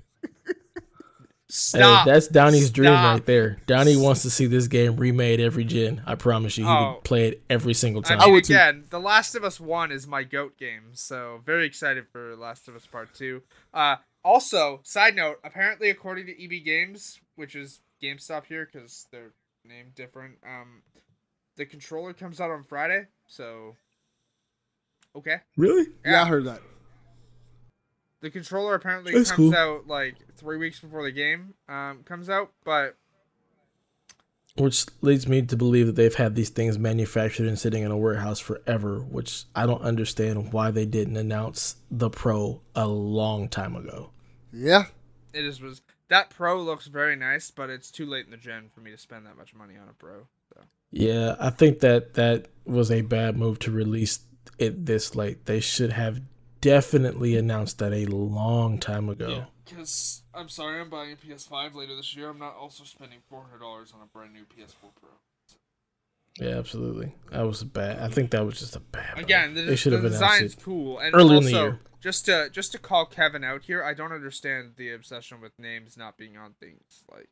Stop. Hey, that's Downey's dream right there. Downey wants to see this game remade every gen. I promise you, he Oh. would play it every single I time. mean, would too. again, The Last of Us One is my goat game, so very excited for Last of Us Part Two. Uh, also, side note, apparently, according to EB Games, which is GameStop here because they're named different, um, the controller comes out on Friday. So, okay, really? Yeah, I heard that. the controller apparently That's comes cool. out like three weeks before the game um comes out, but Which leads me to believe that they've had these things manufactured and sitting in a warehouse forever, which I don't understand why they didn't announce the Pro a long time ago. Yeah. it is was that Pro looks very nice, but it's too late in the gen for me to spend that much money on a Pro. So. Yeah, I think that that was a bad move to release it this late. They should have definitely announced that a long time ago. Because I'm sorry, I'm buying a PS5 later this year. I'm not also spending four hundred dollars on a brand new PS4 Pro. Yeah, absolutely. That was a bad. I think that was just a bad. Again, the, they should have design's it. cool, and early also in the year. just to just to call Kevin out here, I don't understand the obsession with names not being on things. Like,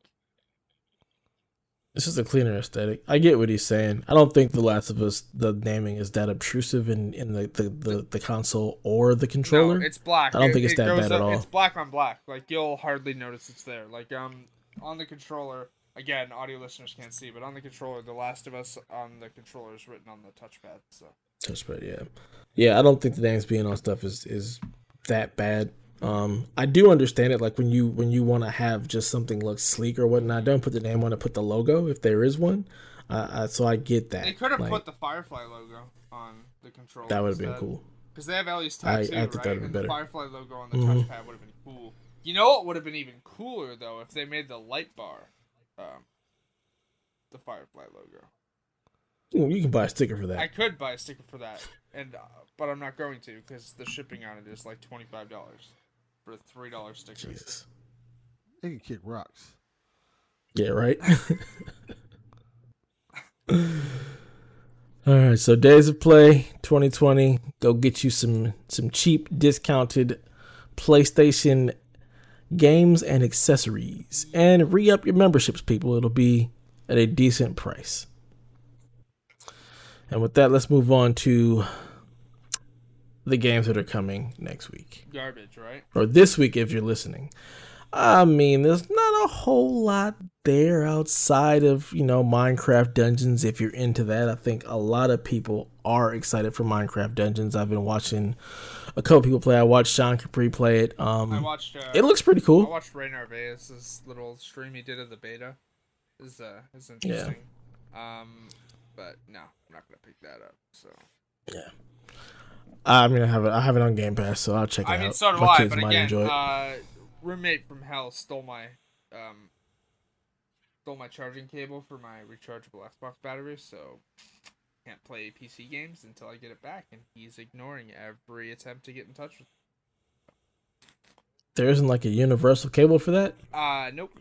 It's just a cleaner aesthetic. I get what he's saying. I don't think The Last of Us the naming is that obtrusive in in the the, the, the console or the controller. no, it's black. I don't It- think it's it that bad at all. It's black on black. Like you'll hardly notice it's there. Like um on the controller. Again, audio listeners can't see, but on the controller, The Last of Us on the controller is written on the touchpad. So Touchpad, yeah, yeah. I don't think the names being on stuff is is that bad. Um, I do understand it. Like when you when you want to have just something look sleek or whatnot, don't put the name on it. Put the logo if there is one. Uh, uh, so I get that. they could have Like, put the Firefly logo on the controller. that would have been cool. Because they have Ellie's I- I tattoo, think right? that'd be and better. the Firefly logo on the Mhm. touchpad would have been cool. You know what would have been even cooler though if they made the light bar, um, the Firefly logo. Ooh, You can buy a sticker for that. I could buy a sticker for that, and uh, but I'm not going to because the shipping on it is like twenty five dollars for a three dollar sticker. Jesus. They can kick rocks. Yeah, right. All right, so Days of Play 2020. Go get you some some cheap discounted PlayStation games and accessories, and re up your memberships, people. It'll be at a decent price. And with that, let's move on to the games that are coming next week Garbage, right? or this week if you're listening. I mean, there's not a whole lot there outside of, you know, Minecraft Dungeons if you're into that. I think a lot of people are excited for Minecraft Dungeons. I've been watching a couple people play. I watched Sean Capri play it. Um I watched. Uh, it looks pretty cool. I watched Ray Narvaez's little stream he did of the beta. Is uh is interesting. Yeah. Um, but no, I'm not gonna pick that up. So I mean, I have it I have it on Game Pass, so I'll check it I out. mean, so do My I. kids But might again, enjoy it. uh, roommate from hell stole my um stole my charging cable for my rechargeable Xbox battery, so can't play PC games until I get it back, and he's ignoring every attempt to get in touch with. there isn't like a universal cable for that? Uh, nope.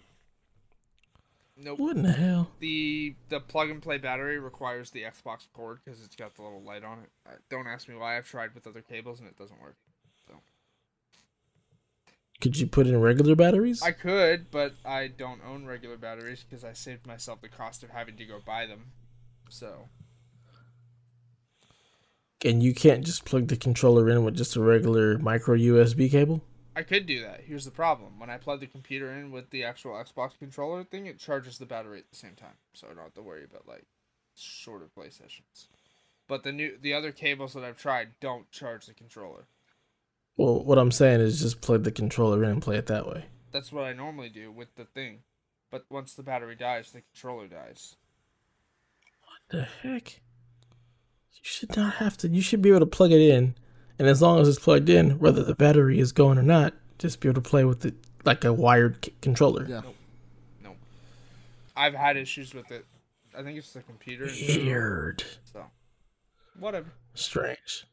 Nope. What in the hell? The the plug and play battery requires the Xbox cord because it's got the little light on it. Uh, don't ask me why. I've tried with other cables and it doesn't work. So. Could you put in regular batteries? I could, but I don't own regular batteries because I saved myself the cost of having to go buy them. So and you can't just plug the controller in with just a regular micro USB cable? I could do that. Here's the problem: when I plug the computer in with the actual Xbox controller thing, it charges the battery at the same time, so I don't have to worry about like shorter play sessions. But the new the other cables that I've tried don't charge the controller. Well, what I'm saying is just plug the controller in and play it that way. That's what I normally do with the thing. But once the battery dies, the controller dies. What the heck? You should not have to. You should be able to plug it in, and as long as it's plugged in, whether the battery is going or not, just be able to play with it like a wired c- controller. Yeah. No. I've had issues with it. I think it's the computer. Weird. So, whatever. Strange.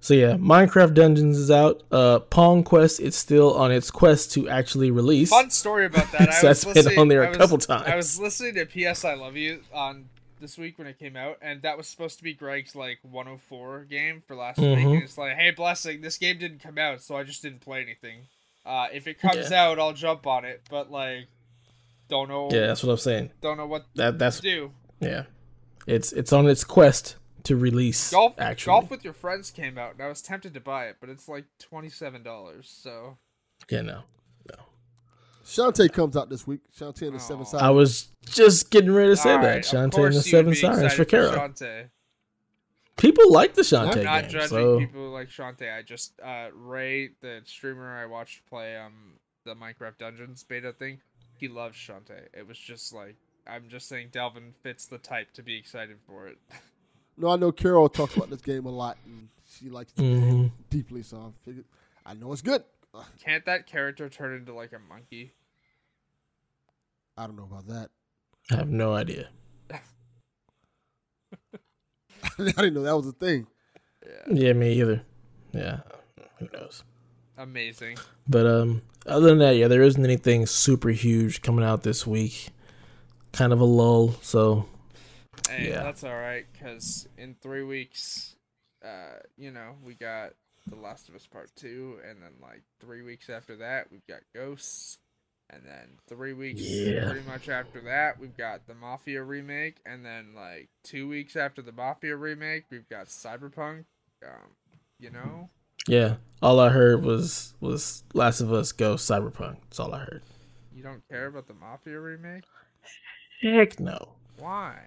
So yeah, Minecraft Dungeons is out. Uh, Pong Quest it's still on its quest to actually release. Fun story about that. I was that's been on there a I was- couple times. I was listening to P.S. I Love You on this week when it came out, and that was supposed to be Greg's like 104 game for last week. Mhm. And it's like, hey, blessing, this game didn't come out, so I just didn't play anything. Uh, if it comes Yeah. out, I'll jump on it, but like, don't know. Yeah, that's what I'm saying. Don't know what That that's to do. yeah. It's it's on its quest to release. Golf, actually. golf with your friends came out, and I was tempted to buy it, but it's like twenty seven dollars. So Yeah, no. Shantae comes out this week. Shantae and the Seven Aw. Side. I was just getting ready to say All that. right, Shantae and the Seven Sirens for excited Kara. Shantae. People like the Shantae. I'm Shantae not game, judging so people like Shantae. I just uh Ray, the streamer I watched play um the Minecraft Dungeons beta thing, he loves Shantae. It was just like I'm just saying Delvin fits the type to be excited for it. no, I know Carol talks about this game a lot, and she likes the game Mhm. deeply. So I figured, I know it's good. Can't that character turn into like a monkey? I don't know about that. I have no idea. I didn't know that was a thing. Yeah. Yeah, me either. Yeah, who knows? Amazing. But um, other than that, yeah, there isn't anything super huge coming out this week. Kind of a lull. So Hey, Yeah. that's all right cuz in 3 weeks uh you know, we got The Last of Us Part 2 and then like 3 weeks after that, we've got Ghosts and then 3 weeks Yeah. pretty much after that, we've got the Mafia remake and then like 2 weeks after the Mafia remake, we've got Cyberpunk um you know, yeah, all I heard was was Last of Us Go Cyberpunk. That's all I heard. you don't care about the Mafia remake? Heck no. Why?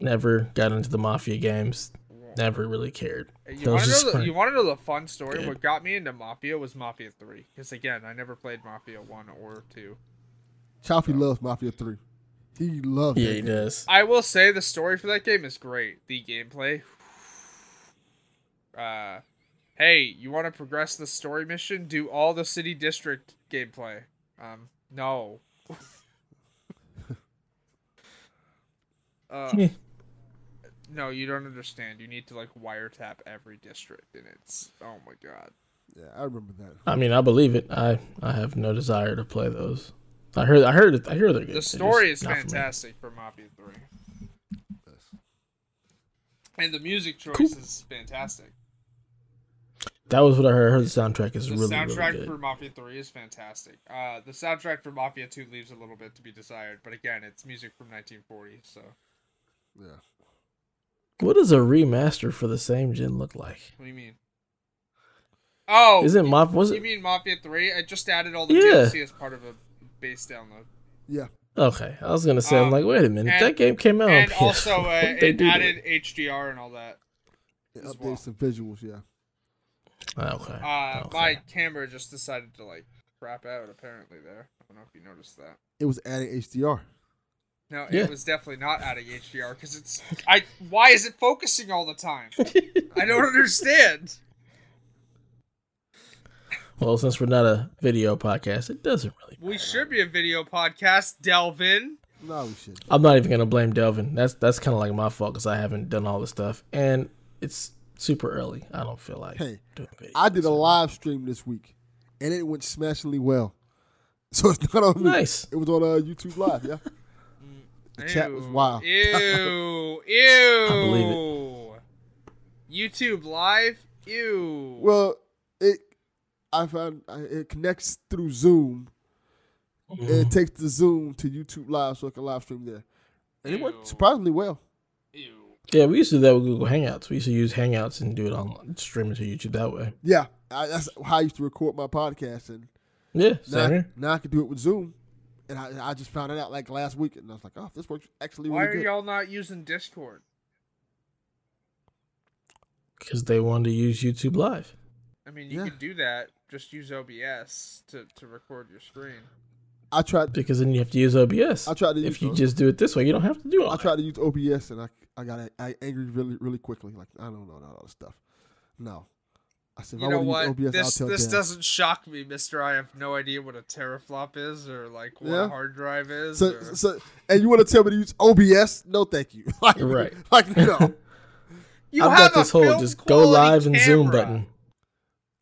Never got into the Mafia games. Never really cared. You want to know? The, you want to know the fun story? good. What got me into Mafia was Mafia Three. Because again, I never played Mafia One or Two. Chaffee loves Mafia Three. He loves. Yeah, that he game. does. I will say the story for that game is great. The gameplay. Uh, hey, you want to progress the story mission? Do all the city district gameplay. Um, no. uh, Yeah. No, you don't understand. You need to like wiretap every district, and it's oh my god. Yeah, I remember that. I mean, I believe it. I I have no desire to play those. I heard. I heard. I hear they're good. The story is just not for fantastic for Mafia Three, Yes. and the music choice Cool. is fantastic. That was what I heard. I heard the soundtrack is The really soundtrack really good. for Mafia 3 is fantastic. Uh, the soundtrack for Mafia 2 leaves a little bit to be desired, but again, it's music from 1940, so Yeah. What does a remaster for the same gen look like? what do you mean? Oh, Isn't Mafia? Was you it? mean Mafia 3? I just added all the Yeah. DLC as part of a base download. Yeah. Okay, I was gonna say. I'm Um, like, wait a minute. and- that game came out. on and PS4. also, uh, did they it do to added HDR and all that. It updates well. the visuals. Yeah. Okay. Uh, okay. My camera just decided to, like, crap out, apparently, there. I don't know if you noticed that. It was adding HDR. No, Yeah. it was definitely not adding HDR because it's. I. Why is it focusing all the time? I don't understand. Well, since we're not a video podcast, it doesn't really. We should be a video podcast, Delvin. No, we should. I'm not even gonna blame Delvin. That's that's kind of like my fault because I haven't done all this stuff, and it's super early. I don't feel like Hey, doing videos. I did a live stream this week, and it went smashingly well. So it's not on me. Nice. It was on uh, YouTube Live. Yeah. The chat was wild. Ew. Ew. I believe it. YouTube live. Ew. Well, it I found I- it connects through Zoom. And Mm-hmm. it takes the Zoom to YouTube Live, so I can live stream there, and it Ew. went surprisingly well. Ew. Yeah, we used to do that with Google Hangouts. We used to use Hangouts and do it on stream it to YouTube that way. Yeah, I, that's how I used to record my podcast, and Yeah, now, same now I can do it with Zoom. And I, I just found it out like last week, and I was like, oh, this works actually Why really are good. y'all not using Discord? Because they wanted to use YouTube Live. I mean, you Yeah. can do that. Just use OBS to, to record your screen. I tried. Because then you have to use OBS. I tried to if use you O- just do it this way, you don't have to do it. I that. tried to use OBS, and I I got a- I angry really really quickly. Like I don't know all this stuff. No, I said You know what? to use OBS, this this Dad. doesn't shock me, Mister. I have no idea what a teraflop is or like what Yeah. a hard drive is. So, or- so, and you want to tell me to use OBS? No, thank you. like, Right. Like, no, you I've have got this whole just go quality live and Zoom button.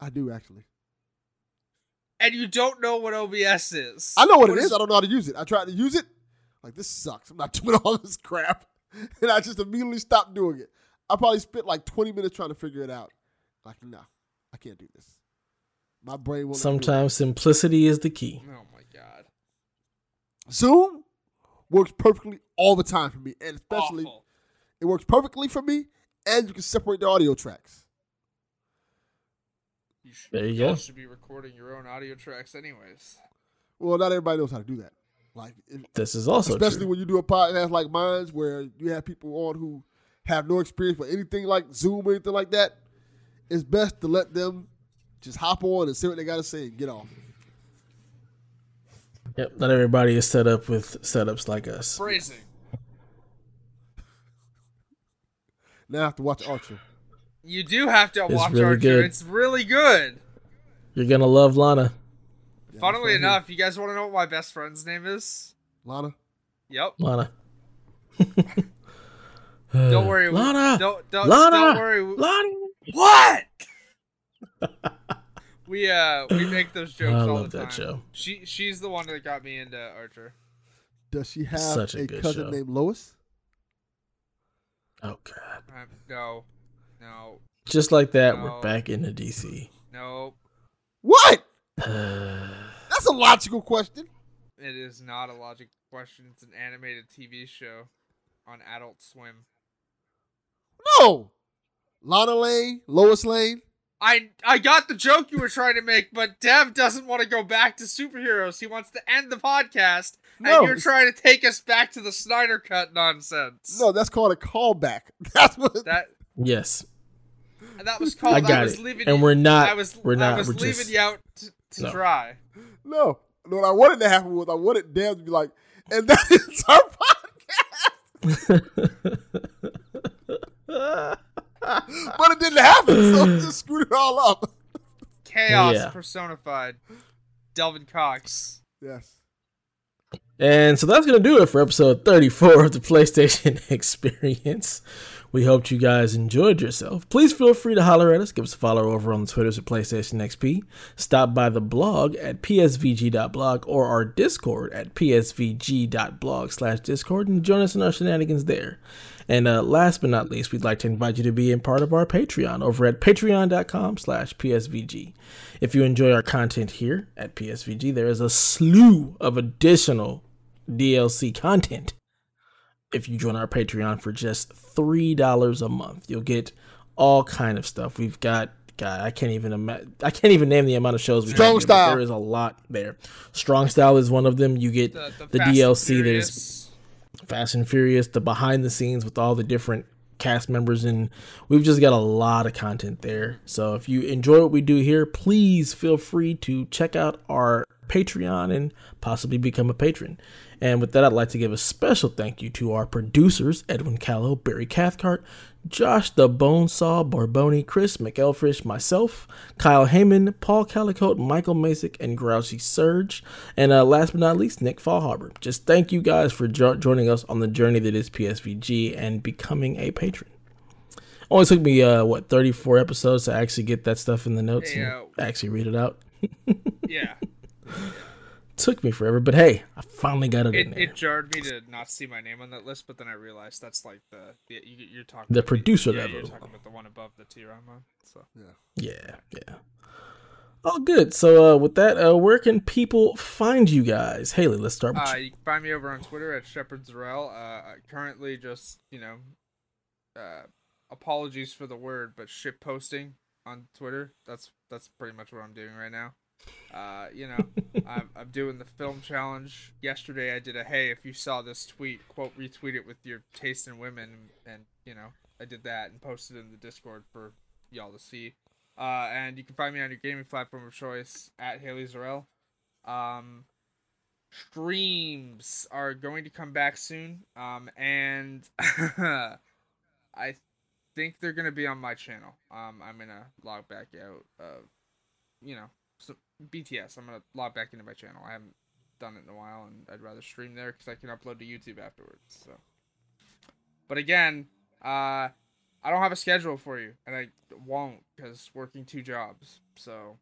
I do actually. and you don't know what OBS is. I know what, What it is- is. I don't know how to use it. I tried to use it. Like this sucks. I'm not doing all this crap, and I just immediately stopped doing it. I probably spent like 20 minutes trying to figure it out. Like, no, I can't do this. My brain will. Sometimes simplicity is the key. Oh my god! Zoom works perfectly all the time for me, and especially Awful. it works perfectly for me. And you can separate the audio tracks. You should, There you y'all go. should be recording your own audio tracks, anyways. Well, not everybody knows how to do that. Like, if, This is also especially true. when you do a podcast like mine, where you have people on who have no experience with anything like Zoom or anything like that. It's best to let them just hop on and see what they got to say and get off. Yep, not everybody is set up with setups like us. Phrasing. Now I have to watch Archer. You do have to It's watch really Archer. good. It's really good. You're gonna love Lana. Yeah, Funnily that's right enough, you guys want to know what my best friend's name is? Lana. Yep. Lana. Don't worry. Lana. Don't don't, Lana. don't worry. Lana. What? we uh we make those jokes I all love the that show. She she's the one that got me into Archer. Does she have Such a a, good cousin show. named Lois? Oh god. Um, no, no, Just like that, No. we're back into DC. no. What? Uh, That's a logical question. It is not a logic question. It's an animated TV show on Adult Swim. No. Lana Lane, Lois Lane. I I got the joke you were trying to make, but Dev doesn't want to go back to superheroes. He wants to end the podcast, No. and you're trying to take us back to the Snyder Cut nonsense. No, that's called a callback. That's what. that yes, And that was called. I got was it. leaving And you- we're not- I was we're not, I was we're leaving just- you out to, to No. dry. No, no. What I wanted to happen was I wanted Dev to be like, and that is our podcast. but it didn't happen, so it just screwed it all up. Chaos Yeah. personified. Delvin Cox. Yes. And so that's going to do it for episode 34 of the PlayStation Experience. We hoped you guys enjoyed yourself. Please feel free to holler at us. Give us a follow over on the Twitters at PlayStation XP. Stop by the blog at psvg.blog or our Discord at psvg.blog slash discord and join us in our shenanigans there. And uh, last but not least, we'd like to invite you to be a part of our Patreon over at patreon.com slash psvg. If you enjoy our content here at PSVG, there is a slew of additional DLC content. If you join our Patreon for just three dollars a month, you'll get all kind of stuff. We've got, God, I can't even imagine. I can't even name the amount of shows we Strong Style. There is a lot there. Strong Style is one of them. You get The, the, the DLC. There's. Fast and Furious, the behind the scenes with all the different cast members, and we've just got a lot of content there. So if you enjoy what we do here, please feel free to check out our Patreon and possibly become a patron. And with that, I'd like to give a special thank you to our producers, Edwin Callow, Barry Cathcart, Josh the Bonesaw Barboni, Chris McElfresh, myself, Kyle Heyman, Paul Calicote, Michael Masick, and Grouchy Surge. And uh, last but not least, Nick Fallharber. Just thank you guys for jo- joining us on the journey that is PSVG and becoming a patron. Only took me, uh, what, 34 episodes to actually get that stuff in the notes Yeah. and actually read it out. Yeah. Took me forever, but hey, I finally got it, in It, there. it jarred me to not see my name on that list, but then I realized that's like the, the you, you're talking The about producer yeah, level. You're talking about the one above the tier I'm on. So Yeah, yeah. All good. So uh, with that, uh, where can people find you guys? Haley, let's start with uh, you. you can find me over on Twitter at Shepard Zarel. Uh, currently just you know, uh, apologies for the word, but ship posting on Twitter. That's that's pretty much what I'm doing right now. Uh, you know, I'm I'm doing the film challenge. Yesterday I did a hey, if you saw this tweet, quote retweet it with your taste in women, and you know I did that and posted it in the Discord for y'all to see. Uh, and you can find me on your gaming platform of choice at Haley Zarel. Um, streams are going to come back soon. Um, and I think they're gonna be on my channel. Um, I'm gonna log back out of, you know, so BTS. I'm gonna log back into my channel. I haven't done it in a while, and I'd rather stream there because I can upload to YouTube afterwards. So, but again, uh, I don't have a schedule for you, and I won't because working two jobs. So,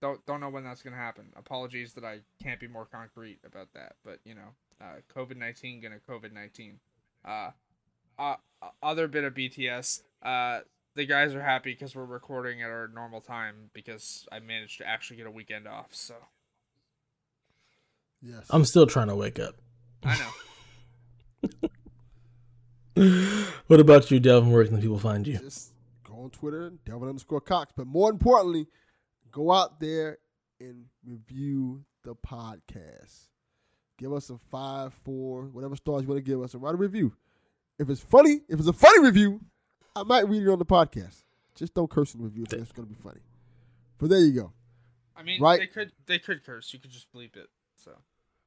don't don't know when that's gonna happen. Apologies that I can't be more concrete about that, but you know, uh, COVID nineteen gonna COVID nineteen. Uh, uh, other bit of BTS. Uh, the guys are happy because we're recording at our normal time because I managed to actually get a weekend off. So Yes. I'm still trying to wake up. I know. what about you, Delvin? Where can people find you? Just go on Twitter, Delvin underscore Cox. But more importantly, go out there and review the podcast. Give us a five, four, whatever stars you want to give us, and write a review. If it's funny, if it's a funny review, I might read it on the podcast. Just don't curse in the review if it's going to be funny. But there you go. I mean, Right. they could they could curse. You could just bleep it. So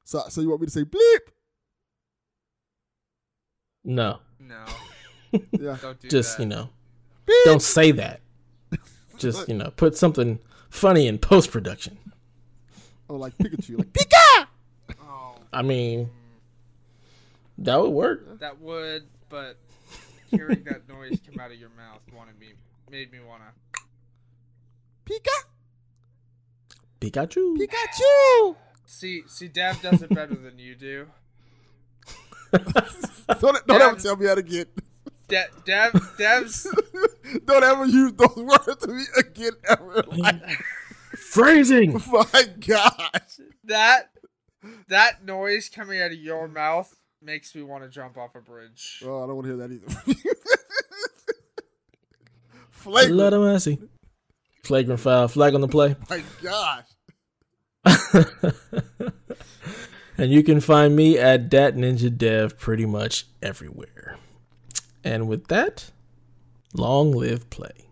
So, so you want me to say bleep? No, no, Yeah. don't do just that. you know, don't say that. Just you know, put something funny in post production. Oh, like Pikachu, like Pika. Oh, I mean, that would work. that would, but hearing that noise come out of your mouth wanted me made me wanna. Pika, Pikachu. Pikachu. See, see, Dab does it better than you do. Don't, don't ever tell me how to get. Da- Dab, Dab's don't ever use those words to me again ever. in. Phrasing. My gosh. that that noise coming out of your mouth makes me want to jump off a bridge. Oh, I don't want to hear that either. Flagrant. Lord of mercy. Flagrant foul. Flag on the play. My gosh. and you can find me at Dat Ninja Dev pretty much everywhere. And with that, long live play.